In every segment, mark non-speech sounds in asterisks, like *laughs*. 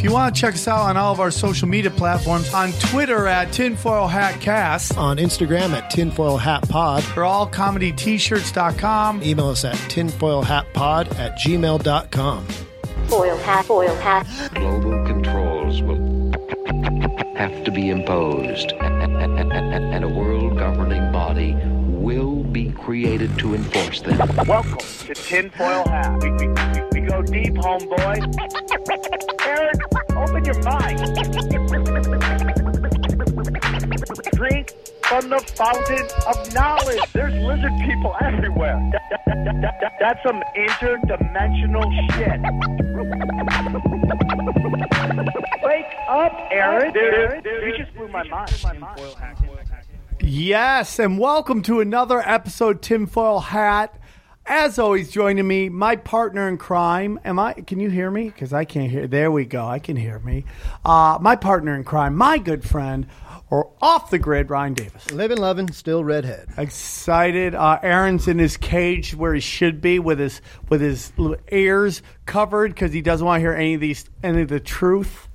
If you want to check us out on all of our social media platforms, on Twitter at Tinfoil Hat Cast, On Instagram at Tinfoil Hat Pod. or allcomedyt-shirts.com. Email us at tinfoilhatpod at gmail.com. Foil hat, foil hat. global controls will have to be imposed, and a world governing body will be created to enforce them. Welcome to Tinfoil Hat. Go deep, homeboy. Aaron, open your mind. Drink from the fountain of knowledge. There's lizard people everywhere. That- that- that- that- that- that's some interdimensional shit. Wake up, Aaron. Dude, you just blew my mind. Yes, and welcome to another episode Tinfoil Hat. As always, joining me, my partner in crime. Am I? Can you hear me? Because I can't hear. There we go. I can hear me. Uh, my partner in crime, my good friend, or off the grid, Ryan Davis. Living, loving, still redhead. Excited. Uh, Aaron's in his cage where he should be, with his with his little ears covered because he doesn't want to hear any of these any of the truth.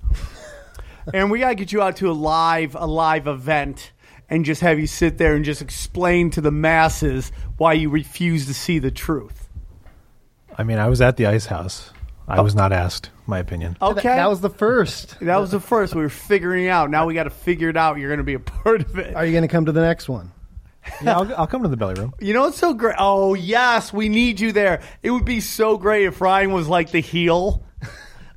*laughs* and we gotta get you out to a live a live event and just have you sit there and just explain to the masses why you refuse to see the truth. I mean, I was at the ice house. I was not asked my opinion. Okay, That, that was the first. *laughs* that was the first. We were figuring it out. Now we got to figure it out. You're going to be a *laughs* part of it. Are you going to come to the next one? Yeah, I'll, I'll come to the belly room. You know what's so great? Oh yes, we need you there. It would be so great if Ryan was like the heel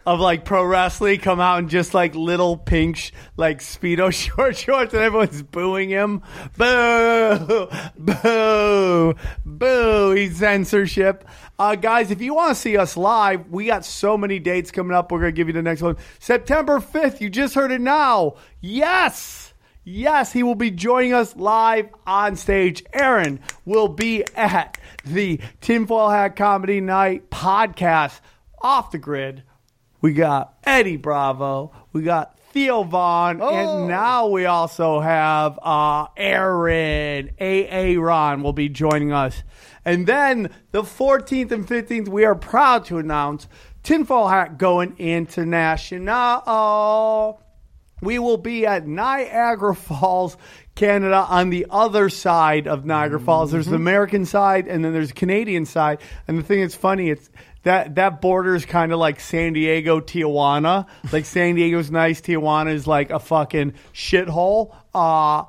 of like pro wrestling, come out in just like little pink sh- like speedo *laughs* short shorts, and everyone's booing him. Boo, boo, boo. He's censorship. Uh, guys, if you want to see us live, we got so many dates coming up. We're gonna give you the next one, September fifth. You just heard it now. Yes. Yes, he will be joining us live on stage. Aaron will be at the Tinfoil Hat Comedy Night podcast off the grid. We got Eddie Bravo. We got Theo Von. And now we also have uh, Aaron. A.A. Ron will be joining us. And then the 14th and 15th, we are proud to announce Tinfoil Hat going international. We will be at Niagara Falls, Canada, on the other side of Niagara Falls. There's the American side, and then there's the Canadian side. And the thing that's funny, it's that that border is kind of like San Diego, Tijuana. Like San Diego's nice, Tijuana is like a fucking shithole. Uh,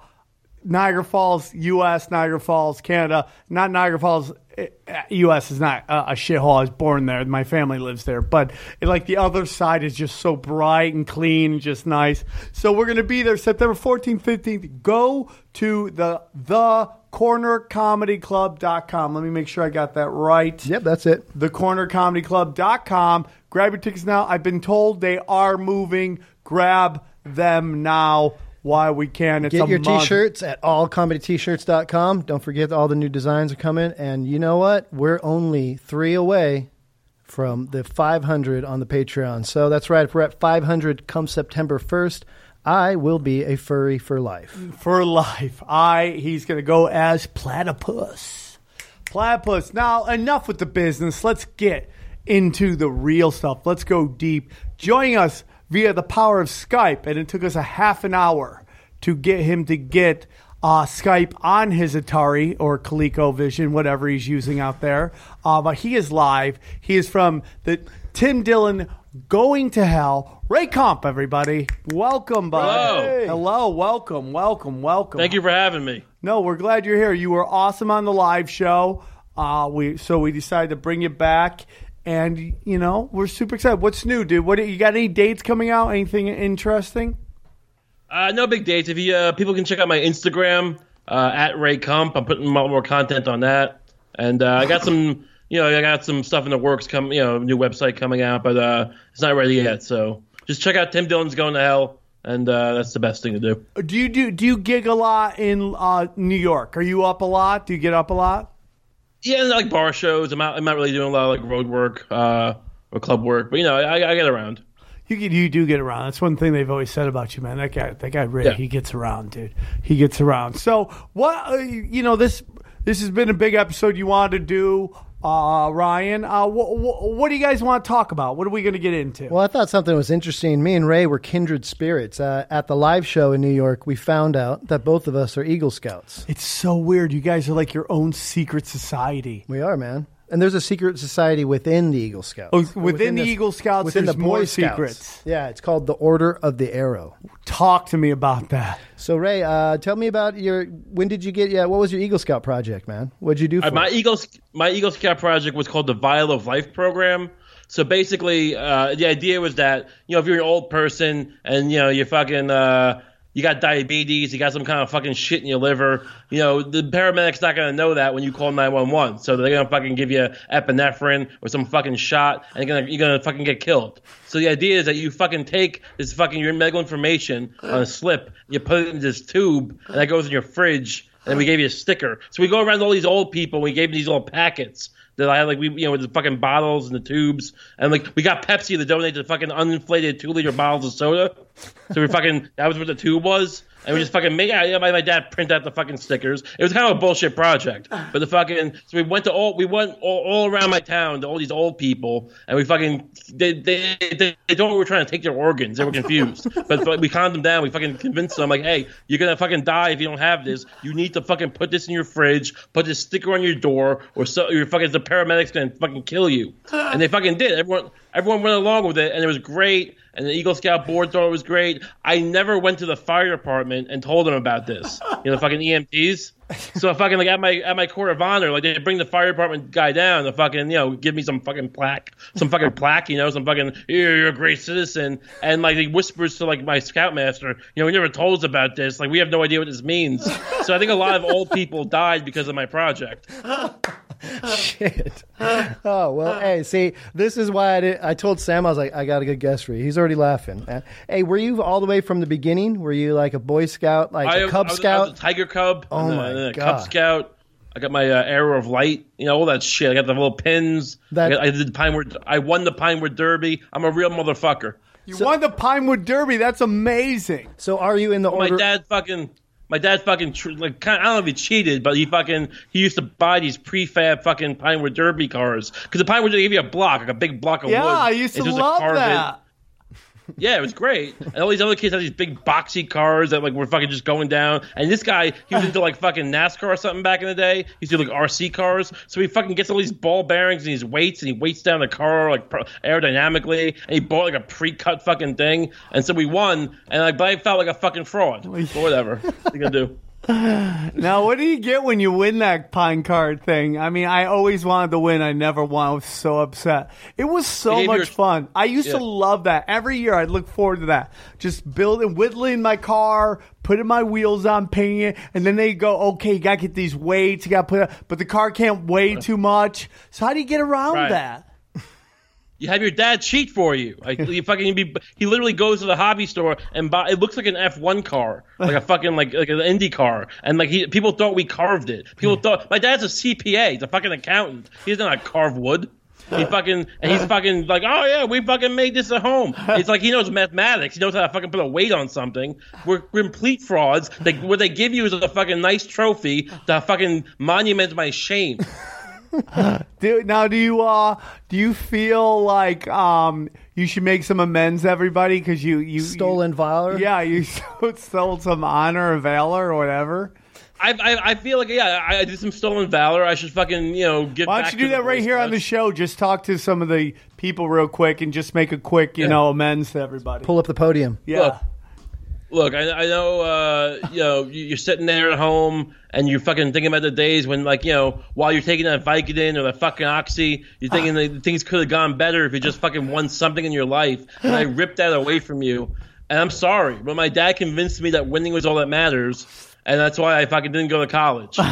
Niagara Falls, U.S., Niagara Falls, Canada. Not Niagara Falls, eh, eh, U.S. is not a, a shithole. I was born there. My family lives there. But it, like the other side is just so bright and clean and just nice. So we're going to be there September 14th, 15th. Go to the the thecornercomedyclub.com. Let me make sure I got that right Yep, that's it. thecornercomedyclub.com. Grab your tickets now. I've been told they are moving. Grab them now while we can. It's Get your month. t-shirts at allcomedyt-shirts.com. Don't forget all the new designs are coming. And you know what? We're only three away from the 500 on the Patreon. So that's right. If we're at 500 come September 1st, I will be a furry for life. for life. I he's gonna go as platypus. Platypus. Now enough with the business. Let's get into the real stuff. Let's go deep. Joining us via the power of Skype, and it took us a half an hour to get him to get uh, Skype on his Atari or ColecoVision, whatever he's using out there. Uh, but he is live. He is from the Tim Dillon Going to Hell. Ray Kump, everybody. Welcome, bud. Hello. Hello, welcome, welcome, welcome. Thank you for having me. No, we're glad you're here. You were awesome on the live show. Uh, we so we decided to bring you back, and you know we're super excited. What's new, dude? What you got? Any dates coming out? Anything interesting? Uh, no big dates. If you uh, people can check out my Instagram uh, at Ray Kump. I'm putting a lot more content on that, and uh, I got some. You know, I got some stuff in the works. Come, you know, new website coming out, but uh, it's not ready yet. So just check out Tim Dillon's Going to Hell, and uh, that's the best thing to do. Do you do do you gig a lot in uh, New York? Are you up a lot? Do you get up a lot? Yeah, like bar shows. I'm not. I'm not really doing a lot of like road work uh, or club work, but you know, I, I get around. You get, you do get around. That's one thing they've always said about you, man. That guy, that guy, Ray, Yeah. he gets around, dude. He gets around. So what? Uh, you know this. This has been a big episode you wanted to do. uh, Ryan. Uh, wh- wh- what do you guys want to talk about? What are we going to get into? Well, I thought something was interesting. Me and Ray were kindred spirits. Uh, at the live show in New York, we found out that both of us are Eagle Scouts. It's so weird. You guys are like your own secret society. We are, man. And there's a secret society within the Eagle Scouts. Oh, Or within the this- Eagle Scouts, within there's the more Boy Scouts. secrets. Yeah, it's called the Order of the Arrow. Talk to me about that. So, Ray, uh, tell me about your. When did you get? Yeah, what was your Eagle Scout project, man? What'd you do? For Uh, my it? Eagle my Eagle Scout project was called the Vial of Life program. So basically, uh, the idea was that you know if you're an old person and you know you're fucking uh, you got diabetes, you got some kind of fucking shit in your liver, you know the paramedic's not gonna know that when you call 911. So they're gonna fucking give you epinephrine or some fucking shot, and you're gonna you're gonna fucking get killed. So the idea is that you fucking take this fucking your medical information on a slip, you put it in this tube, and that goes in your fridge and we gave you a sticker. So we go around all these old people. We gave them these little packets that I had, like we, you know, with the fucking bottles and the tubes, and like we got Pepsi to donate the fucking uninflated two liter bottles of soda. So we fucking that was what the tube was. And we just fucking made yeah, my, my dad print out the fucking stickers. It was kind of a bullshit project. Ah. But the fucking so we went to all we went all, all around my town to all these old people and we fucking they they, they, they thought we were trying to take their organs. They were confused. *laughs* but, but we calmed them down. We fucking convinced them like, hey, you're gonna fucking die if you don't have this. You need to fucking put this in your fridge, put this sticker on your door, or so your fucking the paramedics gonna fucking kill you. Ah. And they fucking did. Everyone everyone went along with it and it was great. And the Eagle Scout board thought it was great. I never went to the fire department and told them about this. You know, the fucking EMTs. So fucking like at my at my court of honor, like they bring the fire department guy down to fucking you know give me some fucking plaque, some fucking plaque, you know, some fucking you're, you're a great citizen, and like he whispers to like my scoutmaster, you know, he never told us about this, like we have no idea what this means. So I think a lot of old people died because of my project. *laughs* Shit. Oh well, hey, see, this is why I did. I told Sam I was like, I got a good guess for you. He's already laughing. man. Hey, were you all the way from the beginning? Were you like a Boy Scout, like I, a Cub I was, Scout? I was a Tiger Cub. Oh and my and God. Cub Scout. I got my uh, arrow of light. You know all that shit. I got the little pins. That- I, got, I did the Pinewood. I won the Pinewood Derby. I'm a real motherfucker. You won the Pinewood Derby. That's amazing. so are you in the My order? My dad fucking. My dad fucking tr- like kind I don't know if he cheated, but he fucking he used to buy these prefab fucking Pinewood Derby cars because the Pinewood they give you a block like a big block of wood. Yeah, I used to and just, like, love that. Yeah, it was great. And all these other kids had these big boxy cars that like were fucking just going down. And this guy, he was into like fucking NASCAR or something back in the day. He used to do like RC cars. So he fucking gets all these ball bearings and these weights and he weights down the car like pro- aerodynamically. And he bought like a pre-cut fucking thing. And so we won. And like, but I felt like a fucking fraud. *laughs* But whatever. What you gonna do? *sighs* Now, what do you get when you win that pine card thing? I mean, I always wanted to win. I never won. I was so upset. It was so much your- fun. I used to love that. Every year, I'd look forward to that. Just building, whittling my car, putting my wheels on, painting it, and then they go, okay, you got to get these weights. You got to put, but the car can't weigh too much. So how do you get around Right. that? You have your dad cheat for you. Like *laughs* you fucking be, he literally goes to the hobby store and buy. It looks like an F one car, like a *laughs* fucking like like an Indy car. And like he, people thought we carved it. People hmm. thought my dad's a CPA, he's a fucking accountant. He doesn't know how to carve wood. He *laughs* fucking and he's fucking like, oh yeah, we fucking made this at home. It's like he knows mathematics. He knows how to fucking put a weight on something. We're complete frauds. They, what they give you is a fucking nice trophy to fucking monument my shame. *laughs* Do, now, do you uh, do you feel like um, you should make some amends, everybody, because you you Stolen valor? You, yeah, you *laughs* stole some honor or valor or whatever. I, I, I feel like yeah, I, I did some stolen valor. I should fucking you know get. Why don't you do that right Boy here on the show? Just talk to some of the people real quick and just make a quick, you know, amends to everybody. Pull up the podium. yeah. Look. Look, I, I know uh, you know you- you're sitting there at home and you're fucking thinking about the days when like you know while you're taking that Vicodin or that fucking Oxy, you're thinking that things could have gone better if you just fucking won something in your life. And I ripped that away from you, and I'm sorry, but my dad convinced me that winning was all that matters. And that's why I fucking didn't go to college. *laughs*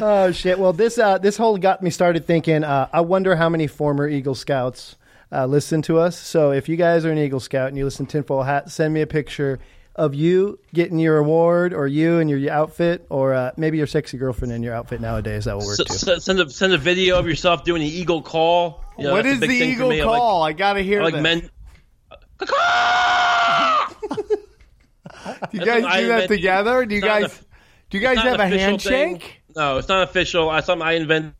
Oh shit! Well, this uh, this whole got me started thinking. Uh, I wonder how many former Eagle Scouts uh, listen to us. So if you guys are an Eagle Scout and you listen to Tinfoil Hat, send me a picture of you getting your award, or you and your outfit, or uh, maybe your sexy girlfriend in your outfit nowadays. That will work S- too. s- send a send a video of yourself doing the eagle call. You know, what that's a is big the eagle me. I like- call? I, gotta hear I like this. men. do you guys do that together? Do you guys do you guys have a handshake? thing. No, it's not official. I something I invented.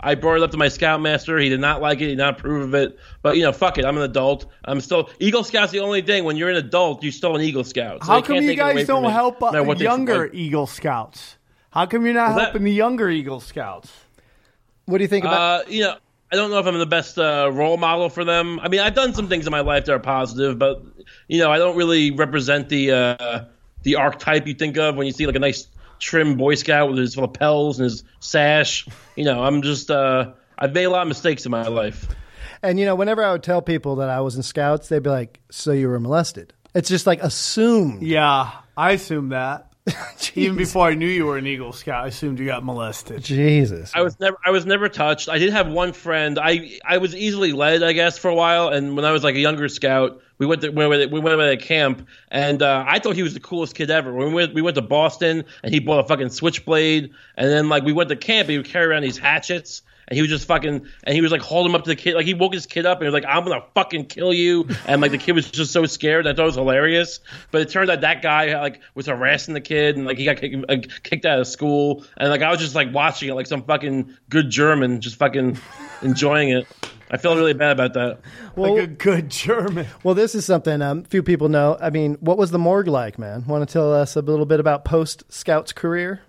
I brought it up to my scoutmaster. He did not like it. He did not approve of it. But you know, fuck it. I'm an adult. I'm still Eagle Scout's the only thing. When you're an adult, you're still an Eagle Scout. So How come you take it away guys don't me, help no uh, matter what younger Eagle Scouts? How come you're not that- helping the younger Eagle Scouts? What do you think about? Uh, you know, I don't know if I'm the best uh, role model for them. I mean, I've done some things in my life that are positive, but you know, I don't really represent the uh, the archetype you think of when you see like a nice trim Boy Scout with his lapels and his sash. You know, I'm just uh, I've made a lot of mistakes in my life. and you know, whenever I would tell people that I was in Scouts, they'd be like, "So you were molested?" It's just like assumed. Yeah, I assumed that. *laughs* Even before I knew you were an Eagle Scout, I assumed you got molested. Jesus. I was never I was never touched. I did have one friend. I I was easily led, I guess, for a while. And when I was like a younger scout, we went to we went, we went to a camp, and uh, I thought he was the coolest kid ever. When we went we went to Boston, and he bought a fucking switchblade, and then like we went to camp, he would carry around these hatchets. And he was just fucking, and he was like holding him up to the kid, like he woke his kid up and he was like, "I'm gonna fucking kill you," and like the kid was just so scared. I thought it was hilarious, but it turned out that guy like was harassing the kid, and like he got kicked, like, kicked out of school, and like I was just like watching it like some fucking good German, just fucking *laughs* enjoying it. I feel really bad about that. well, like a good German. well, this is something um, few people know. I mean, what was the morgue like, man? Want to tell us a little bit about post Scouts career?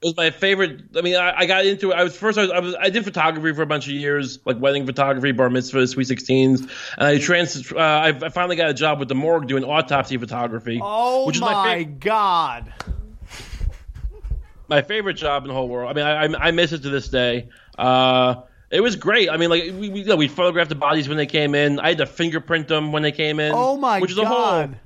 It was my favorite. I mean, I, I got into it. I was first. I was, I was. I did photography for a bunch of years, like wedding photography, bar mitzvahs, sweet sixteens, and I trans. Uh, I, I finally got a job with the morgue doing autopsy photography. Oh which is my, my, fa- God. my favorite job in the whole world. I mean, I, I, I miss it to this day. Uh, it was great. I mean, like we we, you know, we photographed the bodies when they came in. I had to fingerprint them when they came in. Oh my which is a whole God.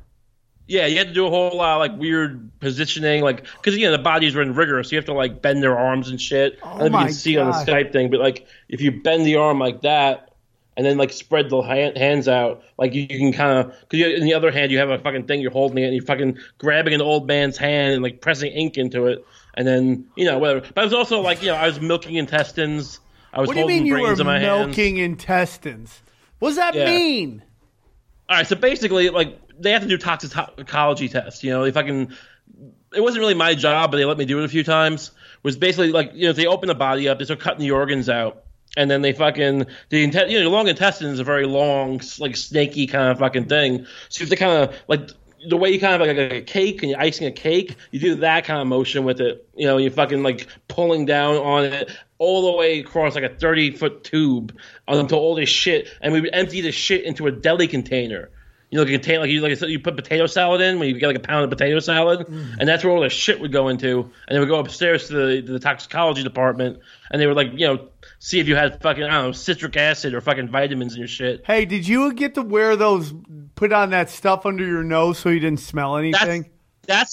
Yeah, you had to do a whole lot of like weird positioning, like because you know the bodies were in rigor, so you have to like bend their arms and shit. I don't know if you Oh can see on the Skype thing, but like if you bend the arm like that and then like spread the hand, hands out, like you, you can kind of because in the other hand you have a fucking thing you're holding it and you're fucking grabbing an old man's hand and like pressing ink into it, and then you know whatever. But I was also like you know I was milking intestines. I was What do you mean you were in my hands. milking intestines? What does that Yeah. mean? All right, so basically, like they have to do toxicology tests. You know, if I can, it wasn't really my job, but they let me do it a few times. Was basically like you know if they open the body up, they start cutting the organs out, and then they fucking the inte- you know long intestine is a very long, like snaky kind of fucking thing. So have to kind of like the way you kind of like, like a cake and you're icing a cake, you do that kind of motion with it. You know, you're fucking like pulling down on it all the way across like a 30 foot tube until all this shit, and we would empty the shit into a deli container. You know, like a container, like you like I said, you put potato salad in when you get like a pound of potato salad, mm. and that's where all the shit would go into. And they would go upstairs to the, to the toxicology department, and they would like you know see if you had fucking I don't know citric acid or fucking vitamins in your shit. Hey, did you get to wear those, put on that stuff under your nose so you didn't smell anything? that's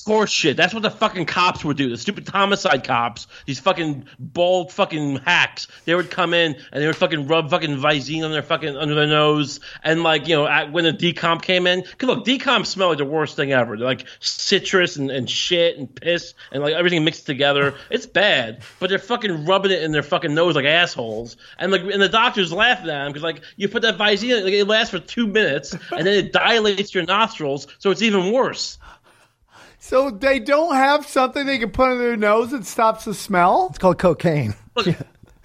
horse shit. That's what the fucking cops would do. The stupid homicide cops, these fucking bald fucking hacks. They would come in and they would fucking rub fucking Visine on their fucking under their nose. And like you know, at, when the decomp came in, cause look, decomp smell like the worst thing ever. They're like citrus and, and shit and piss and like everything mixed together. It's bad, but they're fucking rubbing it in their fucking nose like assholes. And like and the doctors laughing at them because like you put that Visine, like, it lasts for two minutes and then it dilates your nostrils, so it's even worse. So they don't have something they can put in their nose that stops the smell? It's called cocaine. Look, *laughs*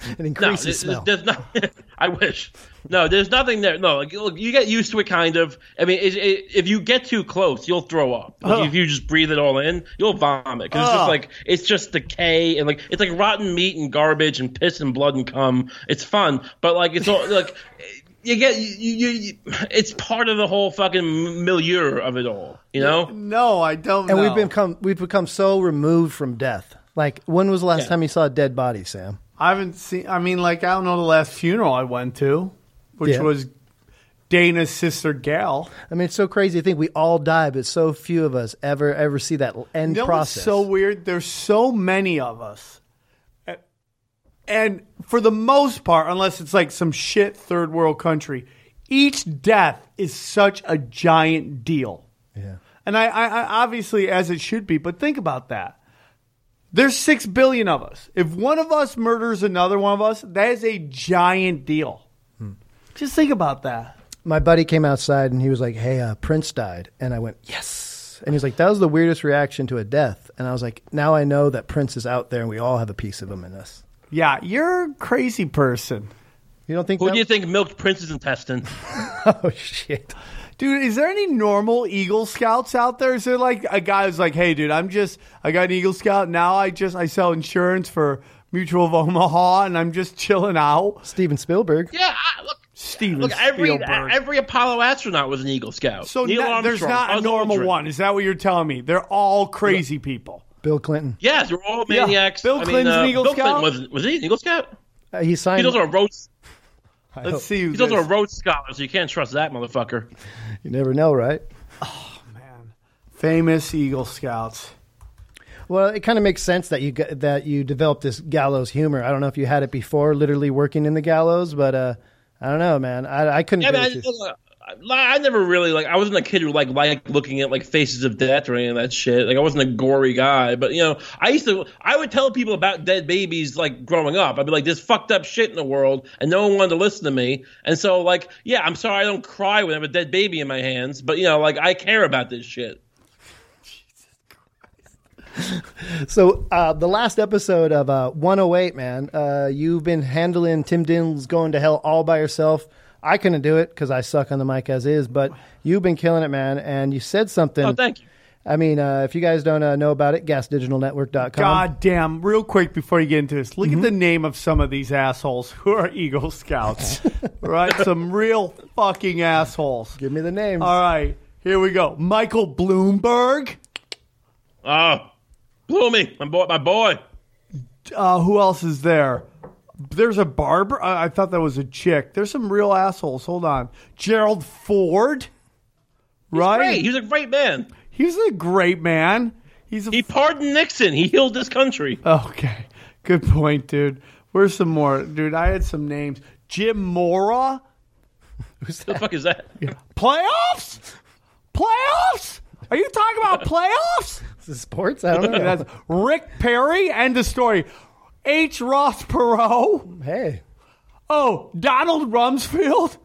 It No, increases there's, smell. there's not. *laughs* I wish. No, there's nothing there. No, like look, you get used to it, kind of. I mean, it, it, if you get too close, you'll throw up. Like, Ugh. If you just breathe it all in, you'll vomit because it's just like it's just decay and like it's like rotten meat and garbage and piss and blood and cum. It's fun, but like it's all *laughs* like you get you, you, you it's part of the whole fucking milieu of it all. You know. No, I don't and know. we've become we've become so removed from death. Like, when was the last Yeah. time you saw a dead body, Sam? I haven't seen, I mean, like, I don't know the last funeral I went to, which Yeah. was Dana's sister, Gal. I mean, it's so crazy to think we all die, but so few of us ever ever see that end You know what's process. so weird? There's so many of us. And for the most part, unless it's like some shit third world country, each death is such a giant deal. yeah. And I, I, I obviously as it should be, but think about that. There's six billion of us. If one of us murders another one of us, that is a giant deal. Just think about that. My buddy came outside and he was like, "Hey, uh, Prince died," and I went, "Yes." And he's like, that was the weirdest reaction to a death. And I was like, now I know that Prince is out there and we all have a piece of him in us. Yeah, you're a crazy person. You don't think Who that? do you think milked Prince's intestine? *laughs* oh, shit. Dude, is there any normal Eagle Scouts out there? Is there like a guy who's like, hey, dude, I'm just, I got an Eagle Scout. Now I just, I sell insurance for Mutual of Omaha and I'm just chilling out. Steven Spielberg. Yeah, I, look, Steven look. Every Spielberg. every Apollo astronaut was an Eagle Scout. so Neil no- there's not a normal Aldrin. one. Is that what you're telling me? They're all crazy people. Bill Clinton. Yes, they're all Yeah, maniacs. Bill I mean, Clinton's uh, an Eagle Bill Scout? Clinton was was he an Eagle Scout? Uh, he signed. He's also a Rhodes. Let's see who He's also a this- Rhodes scholar, so you can't trust that motherfucker. you never know, right? Oh man, famous Eagle Scouts. Well, it kind of makes sense that you got, that you developed this gallows humor. I don't know if you had it before, literally working in the gallows, but uh, I don't know, man. I, I couldn't. Yeah, man, it I, too. look, I, never really like. I wasn't a kid who like liked looking at like faces of death or any of that shit. Like I wasn't a gory guy, but you know, I used to. I would tell people about dead babies like growing up. I'd be like, "There's fucked up shit in the world," and no one wanted to listen to me. And so, like, yeah, I'm sorry I don't cry when I have a dead baby in my hands, but you know, like I care about this shit. *laughs* So uh, the last episode of uh, 108, man, uh, you've been handling Tim Dill's going to hell all by yourself. I couldn't do it because I suck on the mic as is, but you've been killing it, man. And you said something. Oh, thank you. I mean, uh, if you guys don't uh, know about it, gasdigitalnetwork.com. God damn, real quick before you get into this, look Mm-hmm. at the name of some of these assholes who are *laughs* Eagle Scouts. right? Some real fucking assholes. Give me the names. All right, here we go. Michael Bloomberg. Oh, blew me, my boy, my boy. Uh, who else is there? There's a barber. I, I thought that was a chick. There's some real assholes. Hold on. Gerald Ford. right? Great, he was a great man. He's a great man. He's a He pardoned Nixon. He healed this country. Okay. Good point, dude. Where's some more? Dude, I had some names. Jim Mora. *laughs* What the fuck is that? *laughs* Playoffs? Playoffs? Are you talking about *laughs* playoffs? Is sports? I don't know. That's Rick Perry. End of story. H. Ross Perot. hey, Oh, Donald Rumsfeld.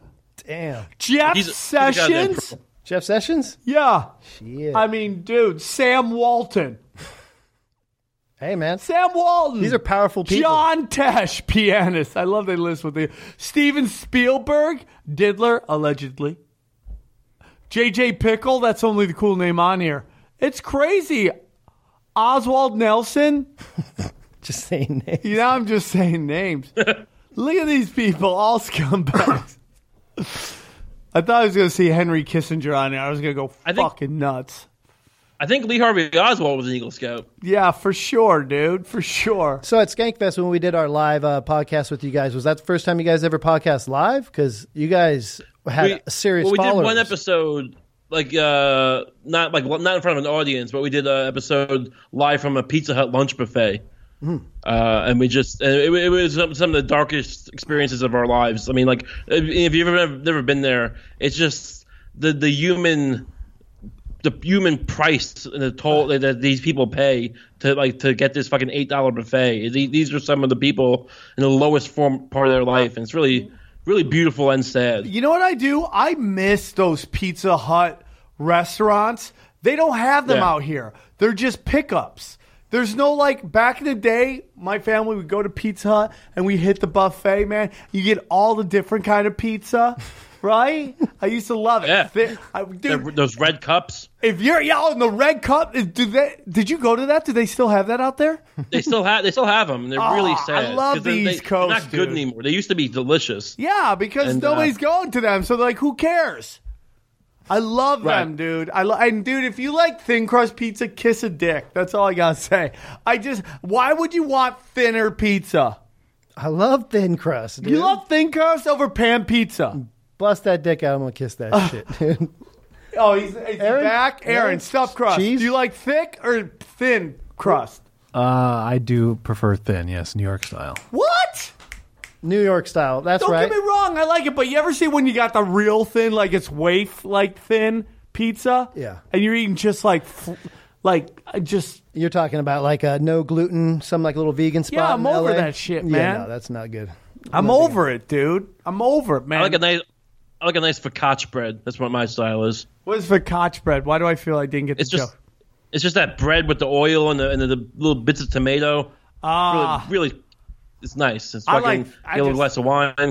damn. Jeff He's a- he's a goddamn Sessions. pro. Jeff Sessions? Yeah. Shit. I mean, dude, Sam Walton. hey, man. Sam Walton. These are powerful people. John Tesh, pianist. I love they list with the Steven Spielberg, Diddler, allegedly. JJ Pickle, that's only the cool name on here. It's crazy. Oswald Nelson. *laughs* Just saying names. You know, I'm just saying names. *laughs* Look at these people, all scumbags. I thought I was going to see Henry Kissinger on there. I was going to go I think- fucking nuts. I think Lee Harvey Oswald was an Eagle Scout. Yeah, for sure, dude. For sure. So at Skankfest, when we did our live uh, podcast with you guys, was that the first time you guys ever podcast live? Because you guys had We- a serious well, we followers. did one episode, like uh, not like not in front of an audience, but we did an episode live from a Pizza Hut lunch buffet. Hmm. Uh, and we just it, it was some, of the darkest experiences of our lives. I mean, like if you've ever never been there, it's just the the human the human price and the toll that, these people pay to like to get this fucking eight dollar buffet. These, these are some of the people in the lowest form part of their life, and it's really really beautiful and sad. You know what I do? I miss those Pizza Hut restaurants. They don't have them Yeah. out here. They're just pickups. There's no like back in the day, my family would go to Pizza Hut and we hit the buffet, man. You get all the different kind of pizza, *laughs* right? I used to love it. Yeah. I- dude, those red cups. if you're yeah, in the red cup, do they? Did you go to that? Do they still have that out there? They still have they still have them. They're really sad. I love 'cause they're, they, Coast. They're not good dude. anymore. They used to be delicious. Yeah, because And, uh, nobody's going to them. So they're like, who cares? I love them, dude. I lo- and dude, if you like thin crust pizza, kiss a dick. That's all I gotta say. I just, why would you want thinner pizza? I love thin crust. Dude. You love thin crust over pan pizza. Bust that dick out. I'm gonna kiss that *laughs* shit, dude. Oh, he's, he's Aaron? back. Aaron, Aaron? stuffed crust. Cheese? Do you like thick or thin crust? Uh, I do prefer thin, yes, New York style. What? New York style. That's Don't right. get me wrong, I like it, but you ever see when you got the real thin, like it's waif like thin pizza? Yeah. And you're eating just like, fl- like uh, just You're talking about like a no gluten, some like little vegan spot. Yeah, I'm in over LA? that shit, Yeah, man. no, that's not good. I'm not over it, dude. I'm over it, man. I like a nice I like a nice focaccia bread. That's what my style is. What is focaccia bread? Why do I feel I didn't get the It's just joke? it's just that bread with the oil and the and the, the little bits of tomato. Ah, Really, really, it's nice. It's I fucking like- I get a little just- glass of wine. I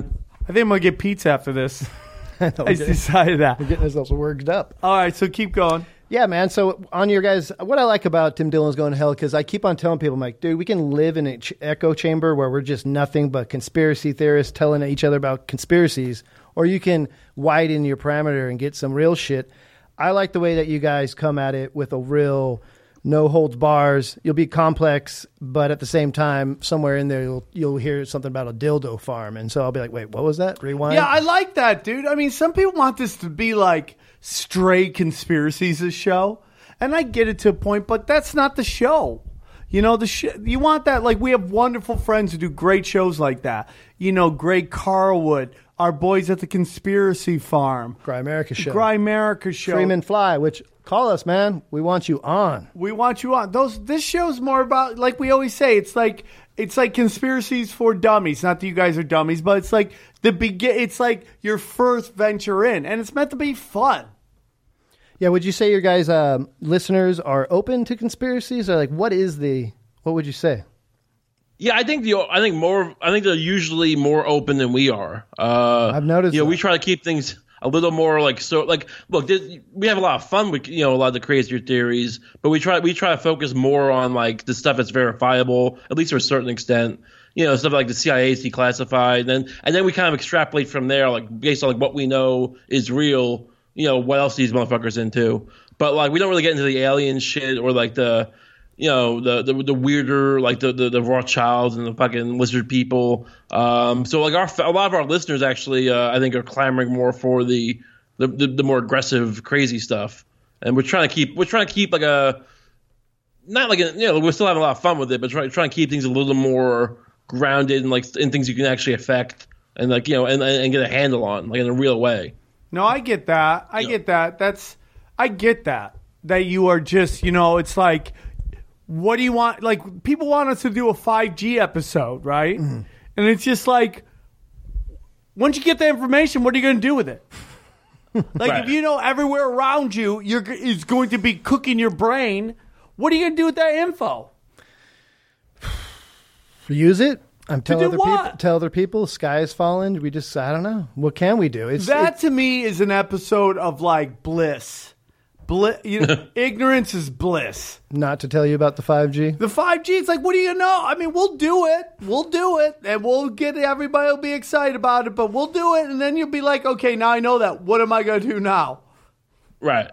think I'm gonna get pizza after this. *laughs* I know, *laughs* I we're just decided that. we're getting ourselves worked up. All right, so keep going. Yeah, man. So on your guys, what I like about Tim Dillon's going to hell because I keep on telling people, I'm like, dude, we can live in an ch- echo chamber where we're just nothing but conspiracy theorists telling each other about conspiracies, or you can widen your parameter and get some real shit. I like the way that you guys come at it with a real no holds bars. You'll be complex, but at the same time, somewhere in there, you'll you'll hear something about a dildo farm, and so I'll be like, wait, what was that? Rewind. Yeah, I like that, dude. I mean, some people want this to be like stray conspiracies, this show, and I get it to a point, but that's not the show. You know, the sh- you want that. Like, we have wonderful friends who do great shows like that. You know, Greg Carlwood, our boys at the Conspiracy Farm, Cry America show. Cry America show. Freeman Fly, which call us, man. We want you on. we want you on. Those this show's more about like we always say. It's like it's like conspiracies for dummies. Not that you guys are dummies, but it's like the begin. It's like your first venture in, and it's meant to be fun. Yeah, would you say your guys' um, listeners are open to conspiracies, or like what is the? What would you say? Yeah, I think the I think more I think they're usually more open than we are. Uh, I've noticed You know, we try to keep things a little more like so. Like, look, this, we have a lot of fun with you know a lot of the crazier theories, but we try we try to focus more on like the stuff that's verifiable, at least to a certain extent. You know, stuff like the CIA is declassified, and then and then we kind of extrapolate from there, like based on like what we know is real. You know, what else these motherfuckers into? But like, we don't really get into the alien shit or like the you know the the, the weirder like the, the the Rothschilds and the fucking lizard people. Um, so like our a lot of our listeners actually uh, I think are clamoring more for the the, the the more aggressive crazy stuff, and we're trying to keep we're trying to keep like a not like a, you know we're still having a lot of fun with it, but trying trying to keep things a little more grounded and like in things you can actually affect and like you know and and get a handle on like in a real way. No, I get that. I get that. That's I get that. That you are just, you know, it's like what do you want like people want us to do a 5G episode, right? Mm-hmm. And it's just like once you get the information, what are you going to do with it? *laughs* like Right. if you know everywhere around you you're is going to be cooking your brain, what are you going to do with that info? *sighs* Use it. I'm telling other what? people. Tell other people. Sky is falling. We just. I don't know. What can we do? It's That to me is an episode of like bliss. Bliss, you know, *laughs* ignorance is bliss. not to tell you about the 5G. The 5G, it's like, what do you know? I mean, we'll do it. We'll do it. And we'll get everybody will be excited about it, but we'll do it. And then you'll be like, okay, now I know that. What am I going to do now? Right.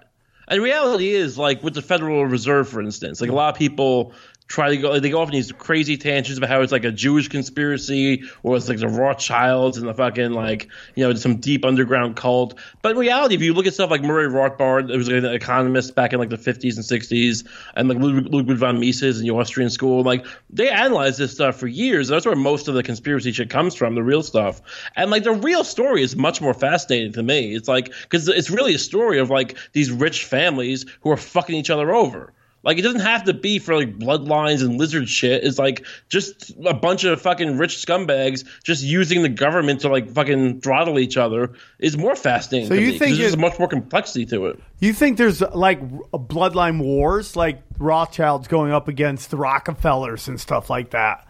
And reality is like with the Federal Reserve, for instance, like a lot of people try to go, they go off on these crazy tangents about how it's like a Jewish conspiracy or it's like the Rothschilds and the fucking like, you know, some deep underground cult. But in reality, if you look at stuff like Murray Rothbard, who was like an economist back in like the 50s and 60s, and like Ludwig, von Mises in the Austrian school, like they analyzed this stuff for years. That's where most of the conspiracy shit comes from, the real stuff. And like the real story is much more fascinating to me. It's like, because it's really a story of like these rich families who are fucking each other over. Like it doesn't have to be for like bloodlines and lizard shit. It's like just a bunch of fucking rich scumbags just using the government to like fucking throttle each other is more fascinating. So to you me, think there's much more complexity to it? You think there's like a bloodline wars, like Rothschilds going up against the Rockefellers and stuff like that?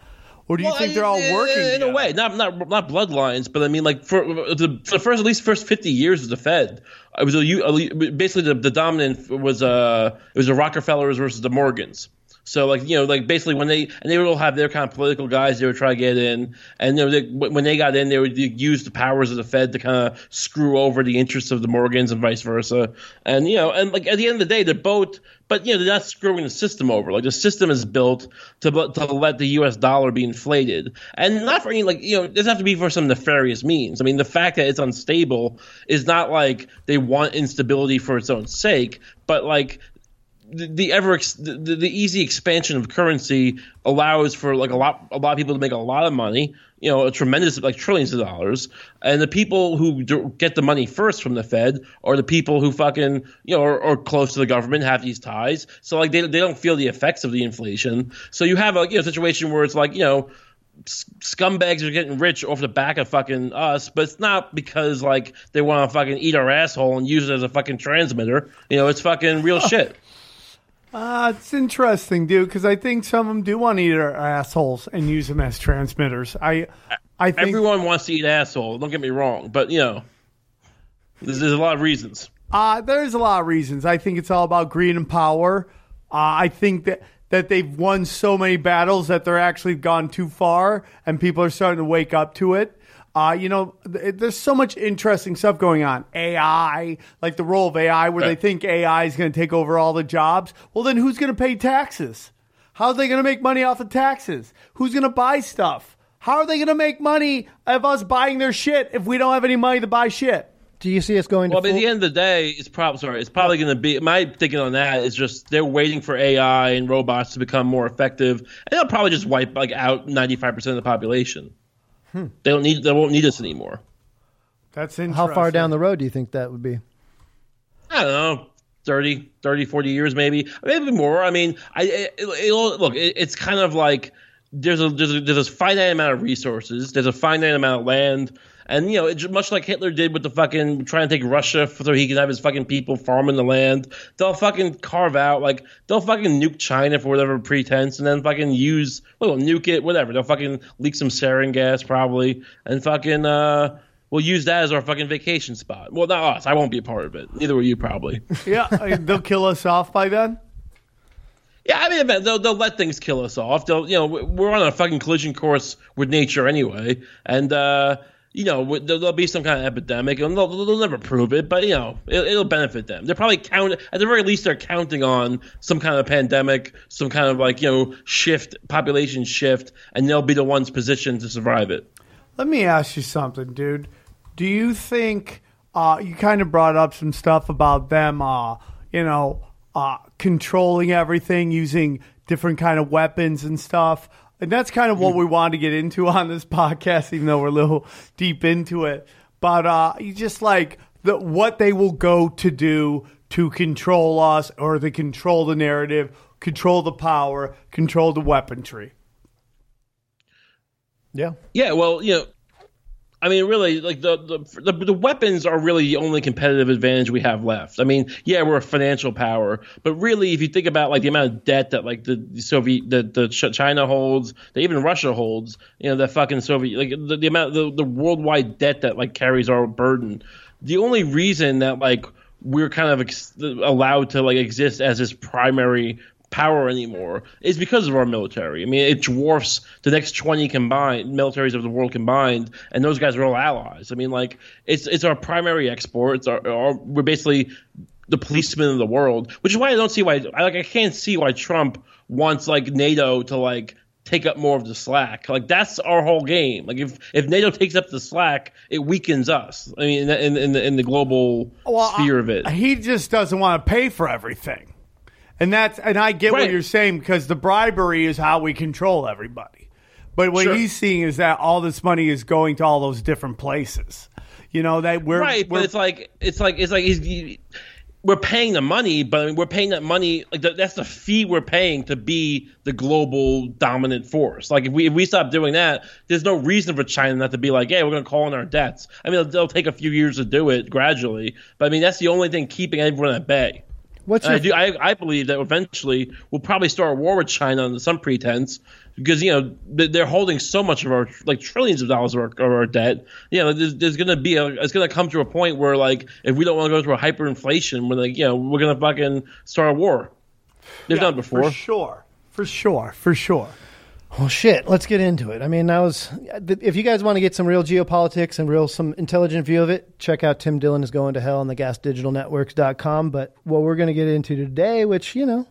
Or do you think they're all working? in a way? Not not not bloodlines, but I mean, like for the, for the first at least first fifty years of the Fed, it was a, a basically the, the dominant was uh it was the Rockefellers versus the Morgans. So like you know like basically when they and they would all have their kind of political guys they would try to get in. And you know they, when they got in they would use the powers of the Fed to kind of screw over the interests of the Morgans and vice versa. And you know and like at the end of the day they're both but you know they're not screwing the system over. Like the system is built to to let the U.S. dollar be inflated. And not for any like you know it doesn't have to be for some nefarious means. I mean the fact that it's unstable is not like they want instability for its own sake but like the, the ever ex- the, the easy expansion of currency allows for like a lot a lot of people to make a lot of money you know a tremendous like trillions of dollars and the people who do, get the money first from the fed are the people who fucking you know are, are close to the government have these ties so like they, they don't feel the effects of the inflation so you have a you know situation where it's like you know scumbags are getting rich off the back of fucking us, but it's not because like they want to fucking eat our asshole and use it as a fucking transmitter. You know, it's fucking real *laughs* oh, shit. Uh, it's interesting, dude, because I think some of them do want to eat our assholes and use them as transmitters. I, I think Everyone wants to eat asshole. Don't get me wrong, but you know, there's, there's a lot of reasons. Uh, there's a lot of reasons. I think it's all about greed and power. Uh, I think that, that they've won so many battles that they're actually gone too far, and people are starting to wake up to it. Uh, you know, th- there's so much interesting stuff going on. AI, like the role of AI, where they think AI is going to take over all the jobs. Well, then who's going to pay taxes? How are they going to make money off of taxes? Who's going to buy stuff? How are they going to make money of us buying their shit if we don't have any money to buy shit? Do you see us going Well, to but at the end of the day, it's probably sorry. It's probably going to be my thinking on that is just they're waiting for AI and robots to become more effective, and they'll probably just wipe like out ninety five percent of the population. Hmm. They don't need. They won't need us anymore. That's interesting. How far down the road do you think that would be? I don't know. 30, 30, 40 years, maybe, maybe more. I mean, I it, it'll, look. It, it's kind of like there's a there's a there's a finite amount of resources. There's a finite amount of land, and you know, it's much like Hitler did with the fucking trying to take Russia so he can have his fucking people farming the land. They'll fucking carve out like they'll fucking nuke China for whatever pretense, and then fucking use well nuke it, whatever. They'll fucking leak some sarin gas probably, and fucking uh. We'll use that as our fucking vacation spot. Well, not us. I won't be a part of it. Neither will you, probably. *laughs* Yeah, I mean, they'll kill us off by then. Yeah, I mean, they'll, they'll let things kill us off. They'll, you know, we're on a fucking collision course with nature anyway, and uh, you know, there'll, be some kind of epidemic, and they'll, they'll never prove it, but you know, it, it'll benefit them. They're probably count at the very least, they're counting on some kind of pandemic, some kind of like you know shift, population shift, and they'll be the ones positioned to survive it. Let me ask you something, dude. Do you think uh, you kind of brought up some stuff about them, uh, you know, uh, controlling everything using different kind of weapons and stuff? And that's kind of what we wanted to get into on this podcast, even though we're a little deep into it. But uh, you just like the, what they will go to do to control us, or they control the narrative, control the power, control the weaponry. Yeah. Yeah, well, you know, I mean, really, like the, the the the weapons are really the only competitive advantage we have left. I mean, yeah, we're a financial power, but really, if you think about like the amount of debt that like the Soviet, the the China holds, that even Russia holds, you know, the fucking Soviet, like the, the amount, the the worldwide debt that like carries our burden. The only reason that like we're kind of ex- allowed to like exist as this primary power anymore is because of our military. I mean, it dwarfs the next 20 combined militaries of the world combined, and those guys are all allies. I mean, like it's it's our primary export. It's our, our we're basically the policemen of the world, which is why I don't see why I like I can't see why Trump wants like NATO to like take up more of the slack. Like that's our whole game. Like if if NATO takes up the slack, it weakens us. I mean, in in, in, the, in the global Well, sphere of it. He just doesn't want to pay for everything. And that's and I get what you're saying because the bribery is how we control everybody. But what Sure. he's seeing is that all this money is going to all those different places. You know that we're right, we're, but it's like it's like it's like he's, he, we're paying the money, but I mean, we're paying that money like the, that's the fee we're paying to be the global dominant force. Like if we if we stop doing that, there's no reason for China not to be like, yeah, we're going to call in our debts. I mean, it'll, it'll take a few years to do it gradually, but I mean that's the only thing keeping everyone at bay. What's uh, your I do. I, I believe that eventually we'll probably start a war with China under some pretense because you know they- they're holding so much of our like trillions of dollars of our, of our debt. You know, there's, there's going to be a it's going to come to a point where like if we don't want to go through a hyperinflation, we're like you know we're going to fucking start a war. They've Yeah, done it before. for sure, for sure, for sure. Well, shit. Let's get into it. I mean, that was. If you guys want to get some real geopolitics and real some intelligent view of it, check out Tim Dillon is going to hell on the gasdigitalnetworks.com. But what we're going to get into today, which you know,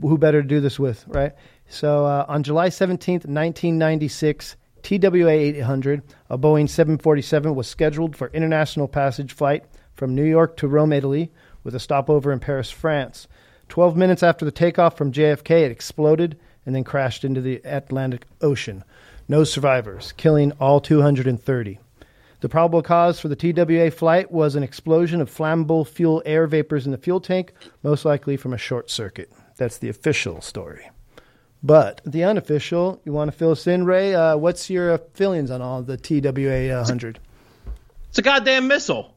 who better to do this with, right? So uh, on July seventeenth, nineteen ninety six. TWA 800, a Boeing 747, was scheduled for international passage flight from New York to Rome, Italy, with a stopover in Paris, France. Twelve minutes after the takeoff from JFK, it exploded and then crashed into the Atlantic Ocean. No survivors, killing all 230. The probable cause for the TWA flight was an explosion of flammable fuel air vapors in the fuel tank, most likely from a short circuit. That's the official story. But the unofficial, you want to fill us in, Ray? Uh, what's your uh, feelings on all the TWA 100? It's a goddamn missile.